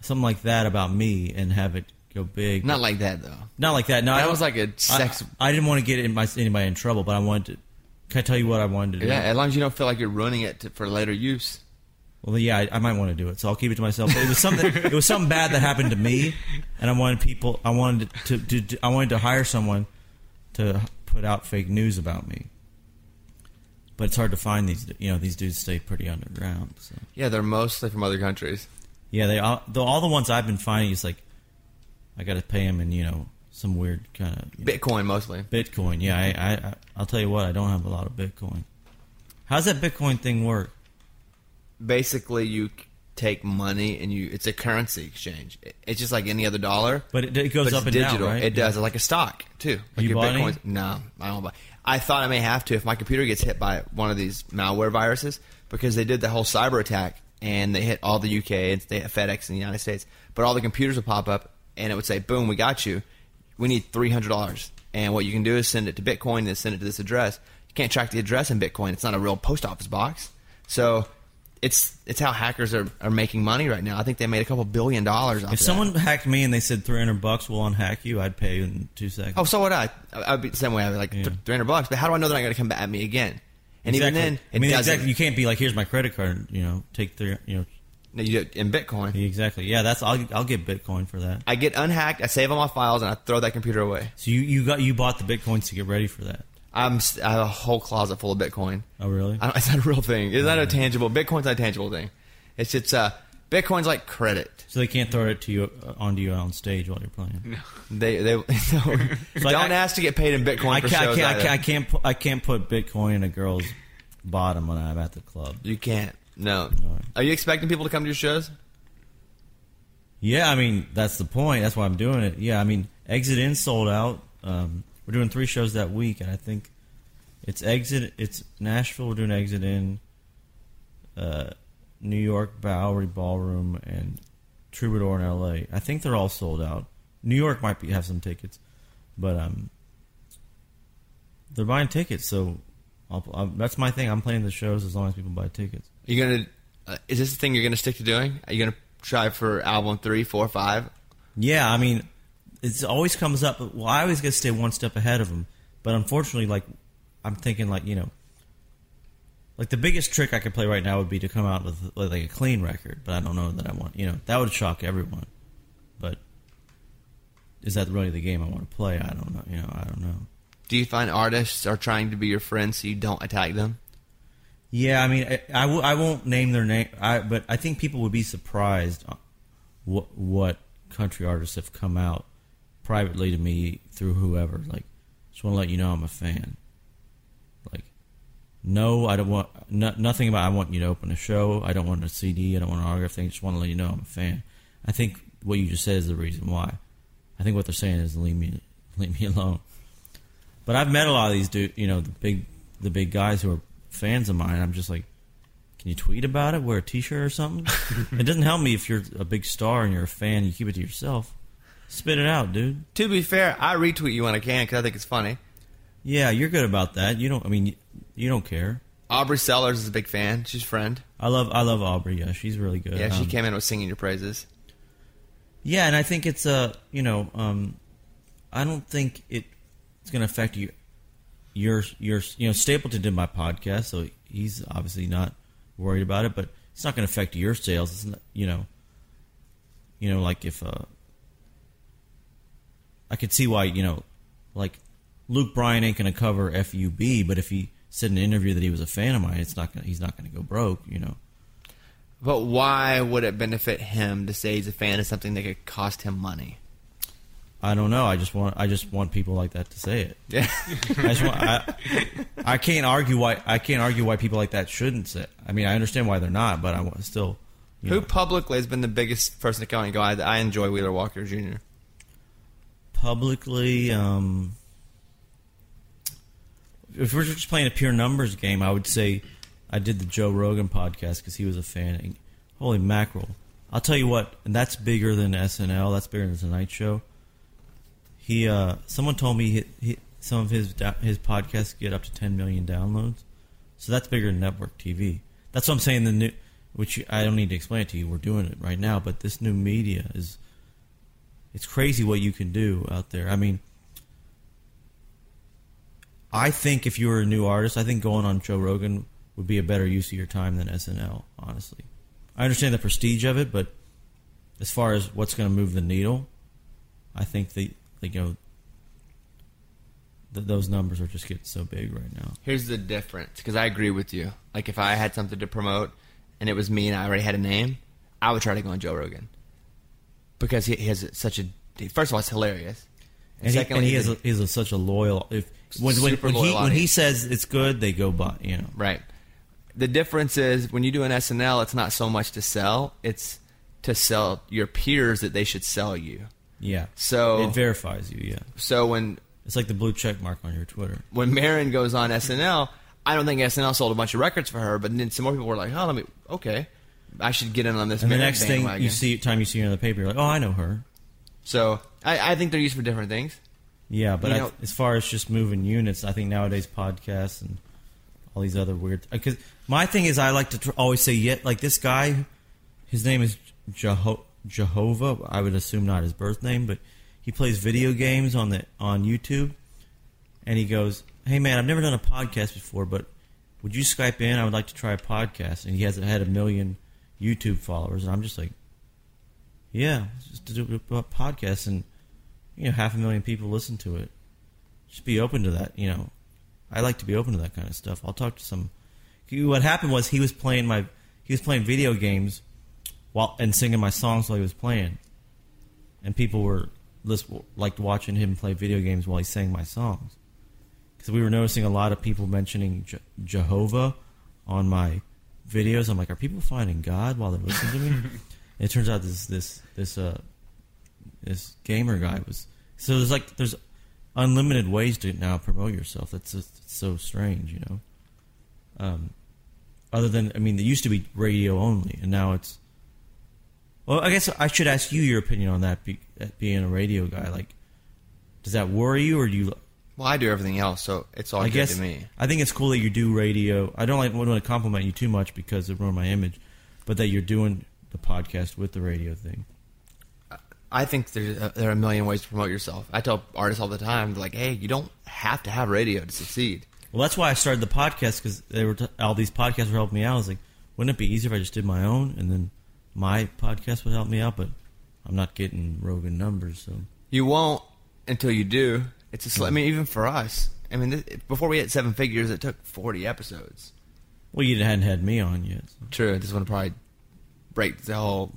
something like that about me, and have it go big. not like that though. Not like that. No, I That don't- was like a sex- I, I didn't want to get in my, anybody in trouble, but I wanted to. Can I tell you what I wanted to do? Yeah, as long as you don't feel like you're ruining it to, for later use. Well, yeah, I, I might want to do it, so I'll keep it to myself. But it was something. it was something bad that happened to me, and I wanted people. I wanted to, to, to. I wanted to hire someone to put out fake news about me. But it's hard to find these. You know, these dudes stay pretty underground. So Yeah, they're mostly from other countries. yeah, they all. The, all the ones I've been finding is like, I got to pay them in you know some weird kind of Bitcoin mostly. Bitcoin. Yeah, I, I, I'll tell you what, I don't have a lot of Bitcoin. How's that Bitcoin thing work? Basically, you take money and you it's a currency exchange. It's just like any other dollar. But it, it goes but up and digital. down, right? It does. It's like a stock too. Like you your bought any? No, I don't buy. I thought I may have to if my computer gets hit by one of these malware viruses because they did the whole cyber attack and they hit all the UK and they FedEx in the United States. But all the computers would pop up and it would say, "Boom, we got you. We need three hundred dollars." And what you can do is send it to Bitcoin and send it to this address. You can't track the address in Bitcoin. It's not a real post office box. So it's it's how hackers are, are making money right now. I think they made a couple billion dollars off If of that. someone hacked me and they said three hundred bucks will unhack you, I'd pay you in two seconds. Oh, so would I. I'd be the same way. I'd be like Yeah. three hundred bucks, but how do I know they're not going to come back at me again? And even Exactly. then, it I mean, doesn't. exactly. You can't be like, "Here's my credit card." You know, take three. You know, No, you do in Bitcoin. exactly. Yeah, that's. I'll I'll get Bitcoin for that. I get unhacked. I save all my files, and I throw that computer away. So you you got you bought the bitcoins to get ready for that. I'm I have a whole closet full of Bitcoin. Oh, really? I don't, it's not a real thing. It's not a tangible. Bitcoin's not a tangible thing. It's it's uh, Bitcoin's like credit. So they can't throw it to you uh, onto you on stage while you're playing. No. They they <laughs> no, don't I- ask to get paid in Bitcoin I for can't, I can't, I can't, I can't, put, I can't put Bitcoin in a girl's bottom when I'm at the club. You can't. No. right. Are you expecting people to come to your shows? Yeah, I mean that's the point. That's why I'm doing it. Yeah, I mean Exit In sold out. Um, we're doing three shows that week, and I think it's Exit. It's Nashville. We're doing Exit In. Uh, New York Bowery Ballroom and Troubadour in L.A. I think they're all sold out. New York might be, have some tickets, but um, they're buying tickets. So I'll, i that's my thing. I'm playing the shows as long as people buy tickets. Are you gonna? Uh, is this the thing you're gonna stick to doing? Are you gonna try for album three, four, five? Yeah, I mean, it always comes up. Well, I always get to stay one step ahead of them, but unfortunately, like I'm thinking, like you know, like the biggest trick I could play right now would be to come out with like a clean record. But I don't know that I want. You know, that would shock everyone. But is that really the game I want to play? I don't know. You know, I don't know. Do you find artists are trying to be your friends so you don't attack them? Yeah, I mean, I, I, w- I won't name their name, I, but I think people would be surprised uh, what what country artists have come out privately to me through whoever. Like, just want to let you know I'm a fan. Like, no, I don't want no, nothing about. I want you to open a show. I don't want a CD. I don't want an autograph thing. Just want to let you know I'm a fan. I think what you just said is the reason why. I think what they're saying is leave me leave me <laughs> alone. But I've met a lot of these dude, you know, the big the big guys who are fans of mine. I'm just like, can you tweet about it? Wear a T-shirt or something? <laughs> it doesn't help me if you're a big star and you're a fan. You keep it to yourself. Spit it out, dude. To be fair, I retweet you when I can because I think it's funny. Yeah, you're good about that. You don't. I mean, you, you don't care. Aubrie Sellers is a big fan. She's a friend. I love I love Aubrey. Yeah, she's really good. Yeah, she Um, came in with singing your praises. Yeah, and I think it's uh, you know, um, I don't think it it's going to affect you. Your your you know Stapleton did my podcast, so he's obviously not worried about it. But it's not going to affect your sales. It's not, you know, you know, like if uh, I could see why you know, like Luke Bryan ain't going to cover FUB, but if he said in an interview that he was a fan of mine, it's not gonna, he's not going to go broke. You know. But why would it benefit him to say he's a fan of something that could cost him money? I don't know. I just want I just want people like that to say it. <laughs> Yeah. I, just want, I, I can't argue why I can't argue why people like that shouldn't say. It. I mean, I understand why they're not, but I wa- still. Who know, publicly has been the biggest person to come and go? I, I enjoy Wheeler Walker Jr. publicly, um, if we're just playing a pure numbers game, I would say I did the Joe Rogan podcast because he was a fan. And holy mackerel! I'll tell you what, and that's bigger than SNL. That's bigger than the Tonight Show. He, uh, someone told me he, he, some of his his podcasts get up to 10 million downloads, so that's bigger than network TV. That's what I'm saying. The new, which I don't need to explain it to you. We're doing it right now, but this new media is it's crazy what you can do out there. I mean, I think if you were a new artist, I think going on Joe Rogan would be a better use of your time than SNL. Honestly, I understand the prestige of it, but as far as what's going to move the needle, I think the like you know th- those numbers are just getting so big right now. Here's the difference, because I agree with you. Like, if I had something to promote and it was me and I already had a name, I would try to go on Joe Rogan. Because he, he has such a. First of all, it's hilarious. And, he, Secondly, and he has a, he a, such a loyal. If when when, Super when he loyal when he says it's good, they go buy. You know. Right. The difference is when you do an SNL, it's not so much to sell; it's to sell your peers that they should sell you. Yeah. So- it verifies you. Yeah. So when It's like the blue check mark on your Twitter. when Maren goes on SNL, I don't think SNL sold a bunch of records for her, but then some more people were like, "Oh, let me okay, I should get in on this." And the next thing bandwagon." you see, time you see her in the paper, you're like, oh, I know her. So I, I think they're used for different things. Yeah, but You I, know- as far as just moving units, I think nowadays podcasts and all these other weird. Uh, because my thing is, I like to tr- always say, yet like this guy, his name is Jeho- Jehovah. I would assume not his birth name, but he plays video games on the on YouTube, and he goes, "Hey man, I've never done a podcast before, but would you Skype in? I would like to try a podcast." And he has had a million YouTube followers, and I'm just like, "Yeah, just to do a podcast and." you know, half a million people listen to it. Just be open to that, you know. I like to be open to that kind of stuff. I'll talk to some. What happened was he was playing my he was playing video games while and singing my songs while he was playing, and people were liked watching him play video games while he sang my songs. Because we were noticing a lot of people mentioning Je- Jehovah on my videos. I'm like, are people finding God while they're listening to me? <laughs> it turns out this this this uh this gamer guy was so there's like there's unlimited ways to now promote yourself that's just it's so strange you know um other than i mean it used to be radio only and now it's well i guess i should ask you your opinion on that be, uh, being a radio guy like does that worry you or do you Well, I do everything else, so it's all I good guess to me. I think it's cool that you do radio. I don't like want to compliment you too much because it ruin my image, but that you're doing the podcast with the radio thing. I think there's a, there are a million ways to promote yourself. I tell artists all the time, like, "Hey, you don't have to have radio to succeed." Well, that's why I started the podcast because they were t- all these podcasts were helping me out. I was like, wouldn't it be easier if I just did my own and then my podcast would help me out? But I'm not getting Rogan numbers, so You won't until you do. It's a sl- I mean, even for us. I mean, this, before we hit seven figures, it took 40 episodes. well, you hadn't had me on yet. So, True. This one probably break the whole.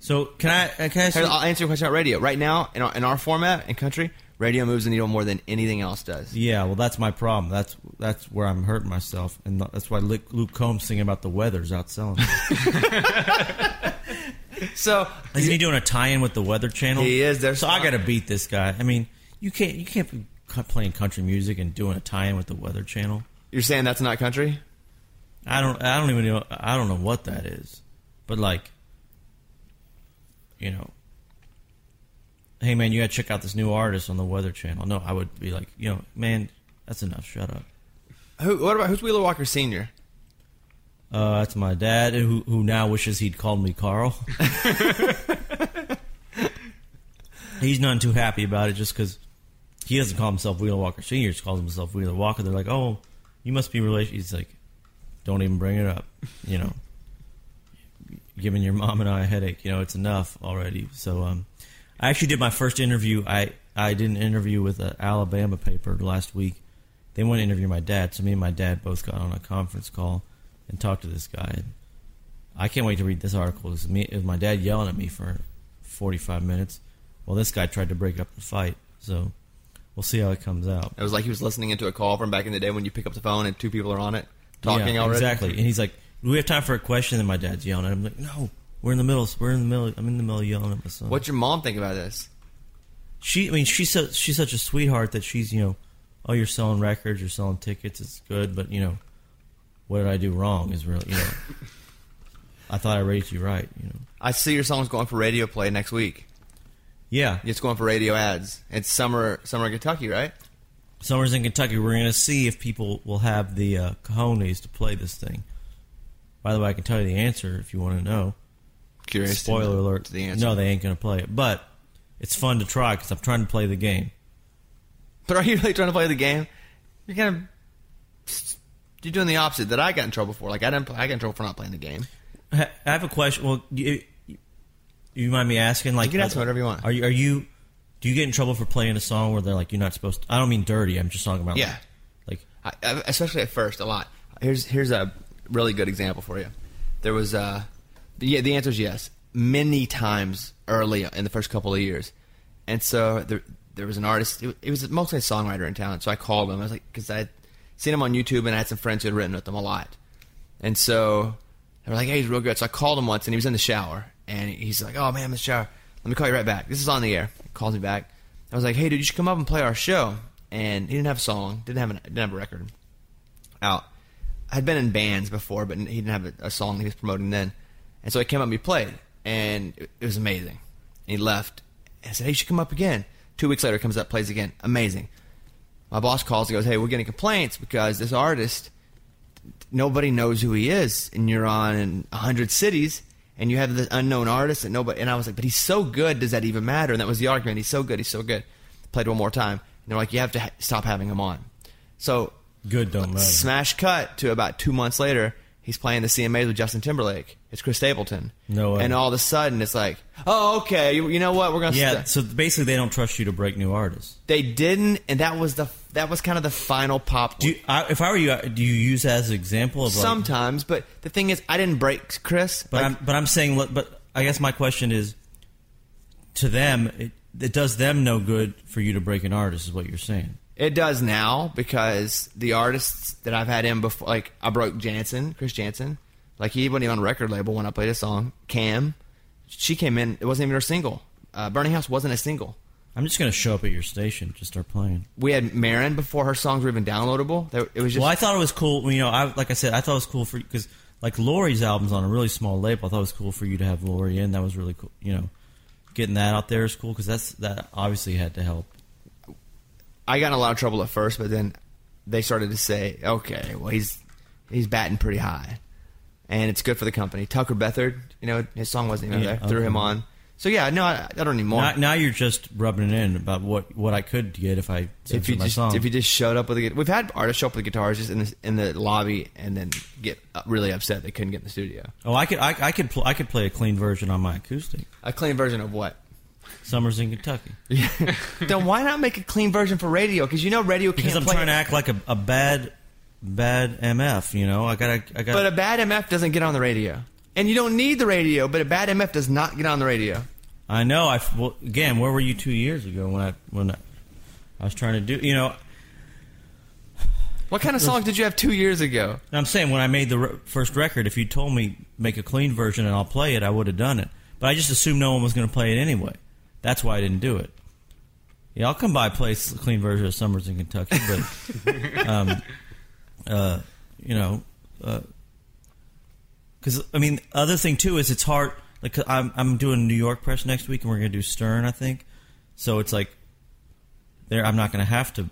so can I? uh, Can I Hey, I'll answer your question about radio. Right now, in our, in our format and country, radio moves the needle more than anything else does. Yeah, well, that's my problem. That's that's where I'm hurting myself, and that's why Luke, Luke Combs singing about the weather's outselling. me. <laughs> So Isn't he doing a tie-in with the Weather Channel? He is. There's so I got to beat this guy. I mean, you can't you can't be playing country music and doing a tie-in with the Weather Channel. you're saying that's not country? I don't I don't even know I don't know what that is, but like, you know, hey man, you got to check out this new artist on the Weather Channel. No, I would be like, you know, man, that's enough. Shut up. Who, what about who's Wheeler Walker Senior? Uh, that's my dad, who who now wishes he'd called me Carl. <laughs> He's none too happy about it, just because he doesn't call himself Wheeler Walker Senior. He just calls himself Wheeler Walker. They're like, "Oh, you must be related." He's like, "Don't even bring it up." You know, giving your mom and I a headache. You know, it's enough already. So, um, I actually did my first interview. I I did an interview with an Alabama paper last week. They wanted to interview my dad, so me and my dad both got on a conference call and talked to this guy. I can't wait to read this article. It was, me, it my dad yelling at me for 45 minutes. Well, this guy tried to break up the fight, so we'll see how it comes out. It was like he was listening into a call from back in the day when you pick up the phone and two people are on it talking yeah, already. Exactly. And he's like, "Do we have time for a question?" And my dad's yelling at him. I'm like, "No, we're in the middle. We're in the middle. I'm in the middle yelling at my son." What's your mom think about this? she? I mean, she's so, she's such a sweetheart that she's you know, oh, you're selling records, you're selling tickets, it's good, but you know, what did I do wrong? Is really you know, I thought I raised you right. You know, I see your song's going for radio play next week. yeah. It's going for radio ads. It's summer, summer in Kentucky, right? Summers in Kentucky. We're going to see if people will have the uh, cojones to play this thing. By the way, I can tell you the answer if you want to know. Curious. to Spoiler alert. To the answer. No, they ain't going to play it. But it's fun to try because I'm trying to play the game. But are you really trying to play the game? You're kind of you're doing the opposite that I got in trouble for. Like I didn't, I got in trouble for not playing the game. I have a question. Well, you, you mind me asking? Like, You can ask whatever you want. Are you? Are you? Do you get in trouble for playing a song where they're like you're not supposed? to... I don't mean dirty. I'm just talking about Yeah. Like, I, I- especially at first, a lot. Here's here's a really good example for you. There was uh, the, yeah, the answer is yes, many times early in the first couple of years, and so the there was an artist. It, was mostly a songwriter in town. So I called him. I was like, because I would seen him on YouTube and I had some friends who had written with him a lot. And so they were like, hey, he's real good. So I called him once and he was in the shower. And he's like, oh, man, I'm in the shower. Let me call you right back. This is on the air. He calls me back. I was like, hey, dude, you should come up and play our show. And he didn't have a song, didn't have, an, didn't have a record out. I'd been in bands before, but he didn't have a, a song he was promoting then. And so he came up and he played. And it, it was amazing. And he left. And I said, hey, you should come up again. Two weeks later, comes up, plays again. Amazing. My boss calls and goes, hey, we're getting complaints because this artist, nobody knows who he is. And you're on in 100 cities and you have this unknown artist and nobody. And I was like, but he's so good. Does that even matter? And that was the argument. He's so good. He's so good. Played one more time. And they're like, you have to ha- stop having him on. So Good don't matter. smash cut to about two months later. He's playing the CMAs with Justin Timberlake. It's Chris Stapleton. No way. And all of a sudden, it's like, oh, okay. You, you know what? We're gonna. Yeah, st- so basically they don't trust you to break new artists. they didn't, and that was the that was kind of the final pop. Do you, I, if I were you, do you use that as an example of like, Sometimes, but the thing is, I didn't break Chris. But Like, I'm but I'm saying, look, but I guess my question is, to them, it, it does them no good for you to break an artist, is what you're saying. It does now because the artists that I've had in before, like I broke Janson, Chris Janson, like he wasn't even on a record label when I played a song. Cam, she came in, it wasn't even her single. Uh, Burning House wasn't a single. I'm just gonna show up at your station, just start playing. We had Maren before her songs were even downloadable. They- It was just well, I thought it was cool. You know, I like I said, I thought it was cool for you because like Lori's album's on a really small label. I thought it was cool for you to have Lori in. That was really cool. You know, getting that out there is cool because that's that obviously had to help. I got in a lot of trouble at first, but then they started to say, okay, well he's he's batting pretty high, and it's good for the company. Tucker Beathard, you know, his song wasn't even Yeah, there. Threw him on. So yeah, no, I, I don't need more. Now, now you're just rubbing it in about what what I could get if I if you my just song. if you just showed up with a, we've had artists show up with guitars just in the in the lobby and then get really upset they couldn't get in the studio. oh, I could I, I could pl- I could play a clean version on my acoustic. A clean version of what? Summers in Kentucky. <laughs> then why not make a clean version for radio? Because you know radio can't Because I'm play trying to act like a, a bad bad MF. You know, I gotta I got. But a bad MF doesn't get on the radio, and you don't need the radio. But a bad MF does not get on the radio. I know. I well, again, where were you two years ago when I when I, I was trying to do? You know, What kind of songs did you have two years ago? I'm saying when I made the re- first record, if you told me make a clean version and I'll play it, I would have done it. But I just assumed no one was going to play it anyway. That's why I didn't do it. Yeah, I'll come by and play a clean version of Summers in Kentucky, but <laughs> um, uh, you know, because I mean, other thing too is it's hard. Like I'm I'm doing New York press next week, and we're going to do Stern, I think. So it's like there, I'm not going to have to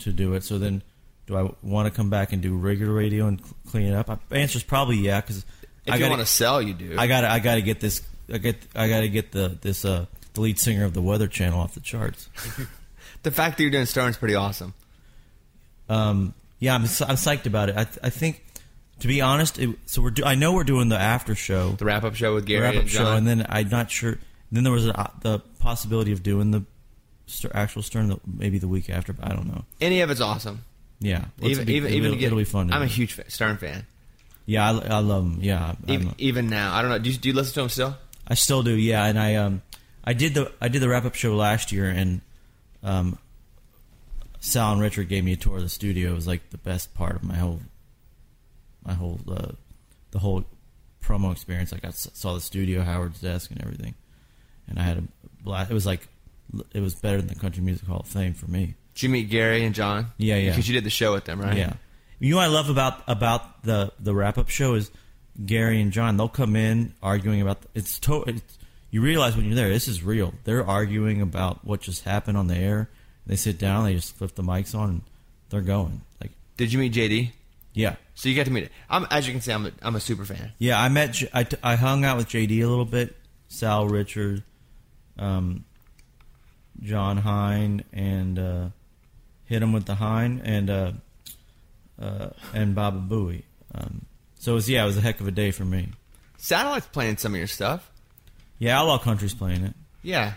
to do it. So then, do I want to come back and do regular radio and cl- clean it up? My answer's probably yeah, because If I you got want to sell, you do. I got I got to get this. I get I got to get the this uh the lead singer of the Weather Channel off the charts. <laughs> the fact that you're doing Stern is pretty awesome. Um, yeah, I'm, I'm psyched about it. I, I think, to be honest, it, so we're do, I know we're doing the after show, The wrap up show with Gary wrap up and show, and then I'm not sure. Then there was a, the possibility of doing the st- actual Stern the, maybe the week after. But I don't know. Any of it's awesome. Yeah, Even be- even it'll, get, it'll be fun. I'm a huge fa- Stern fan. yeah, I, I love him. Yeah, Even, a- even now, I don't know. Do you, do you listen to him still? I still do, yeah. And I um I did the I did the wrap up show last year, and um Sal and Richard gave me a tour of the studio. It was like the best part of my whole my whole uh, the whole promo experience. Like I saw the studio, Howard's desk, and everything, and I had a blast. It was like it was better than the Country Music Hall of Fame for me. Did you meet Gary and Jon? Yeah, yeah. Because you did the show with them, right? Yeah. You know what I love about about the the wrap up show is Gary and Jon. They'll come in arguing about it's to it's, you realize when you're there this is real. They're arguing about what just happened on the air. They sit down, they just flip the mics on, and they're going. Like Did you meet JD? yeah, So you got to meet it. I'm, as you can see, I'm a, I'm a super fan. yeah. I met I, t- I hung out with JD a little bit. Sal Richard, um, Jon Hein, and uh, hit him with the Hein and uh, uh, and Baba Booey. Um, so it was yeah, it was a heck of a day for me. Satellite's playing some of your stuff. Yeah, Outlaw Country's playing it. Yeah.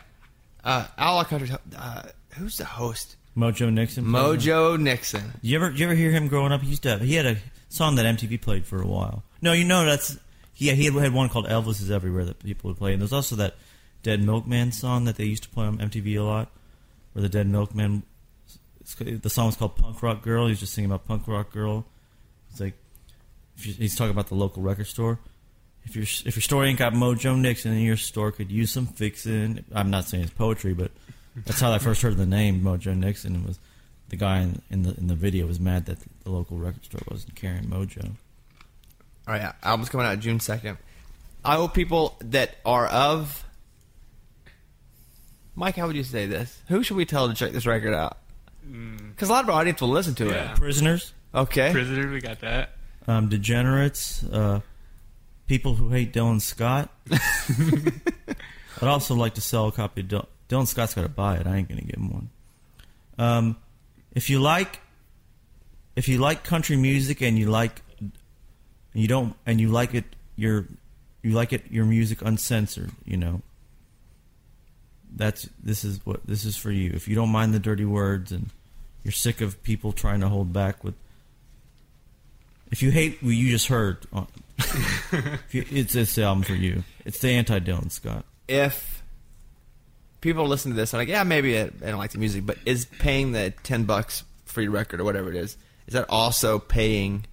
Uh, Outlaw Country. Uh, who's the host? Mojo Nixon. Mojo Nixon. You ever you ever hear him growing up? He used to have, he had a song that MTV played for a while. No, you know that's yeah he had, one called Elvis is Everywhere that people would play, and there's also that Dead Milkmen song that they used to play on MTV a lot. where the Dead Milkmen the song was called "Punk Rock Girl." He's just singing about punk rock girl. It's like he's talking about the local record store. If your if your store ain't got Mojo Nixon in your store, could use some fixing. I'm not saying it's poetry, but that's how I first heard the name Mojo Nixon. It was the guy in, in the in the video was mad that the local record store wasn't carrying Mojo. All right, album's coming out June second. I hope people that are of Mike, how would you say this? Who should we tell to check this record out? Because a lot of our audience will listen to Yeah. Prisoners. Okay. Prisoner, we got that. um, degenerates, uh, people who hate Dylan Scott. <laughs> I'd also like to sell a copy of Dylan, Dylan Scott's got to buy it. I ain't gonna give him one. Um, if you like, if you like country music and you like, you don't, and you like it, your, you like it, your music uncensored. You know. That's this is what this is for you. If you don't mind the dirty words and you're sick of people trying to hold back with if you hate what you just heard, uh, <laughs> you, it's this album for you. It's the anti Dylan Scott. If people listen to this, and like, yeah, maybe I, I don't like the music, but is paying the ten bucks free record or whatever it is, is that also paying?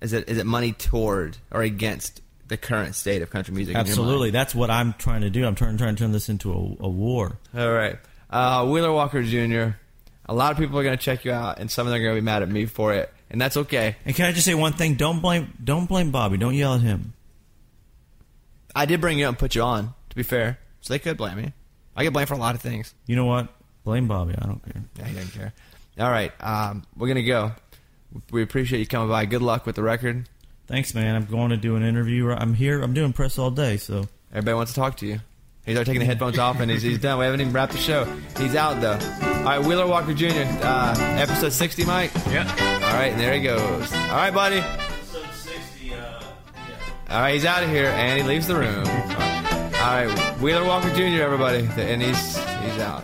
Is it is it money toward or against the current state of country music? in your mind? Absolutely, that's what I'm trying to do. I'm trying trying to turn this into a, a war. All right. Uh, Wheeler Walker Jr. A lot of people are going to check you out, and some of them are going to be mad at me for it, and that's okay. And can I just say one thing? Don't blame don't blame Bobby. Don't yell at him. I did bring you up and put you on, to be fair, so they could blame me. I get blamed for a lot of things. You know what? Blame Bobby. I don't care. Yeah, he doesn't care. All right, um, we're going to go. We appreciate you coming by. Good luck with the record. Thanks, man. I'm going to do an interview. I'm here. I'm doing press all day. So Everybody wants to talk to you. He's already taking the headphones off, and he's, he's done. We haven't even wrapped the show. He's out, though. All right, Wheeler Walker Jr., uh, episode 60, Mike. Yeah. All right, and there he goes. All right, buddy. Episode 60. All right, he's out of here, and he leaves the room. All right, Wheeler Walker Jr., everybody, and he's he's out.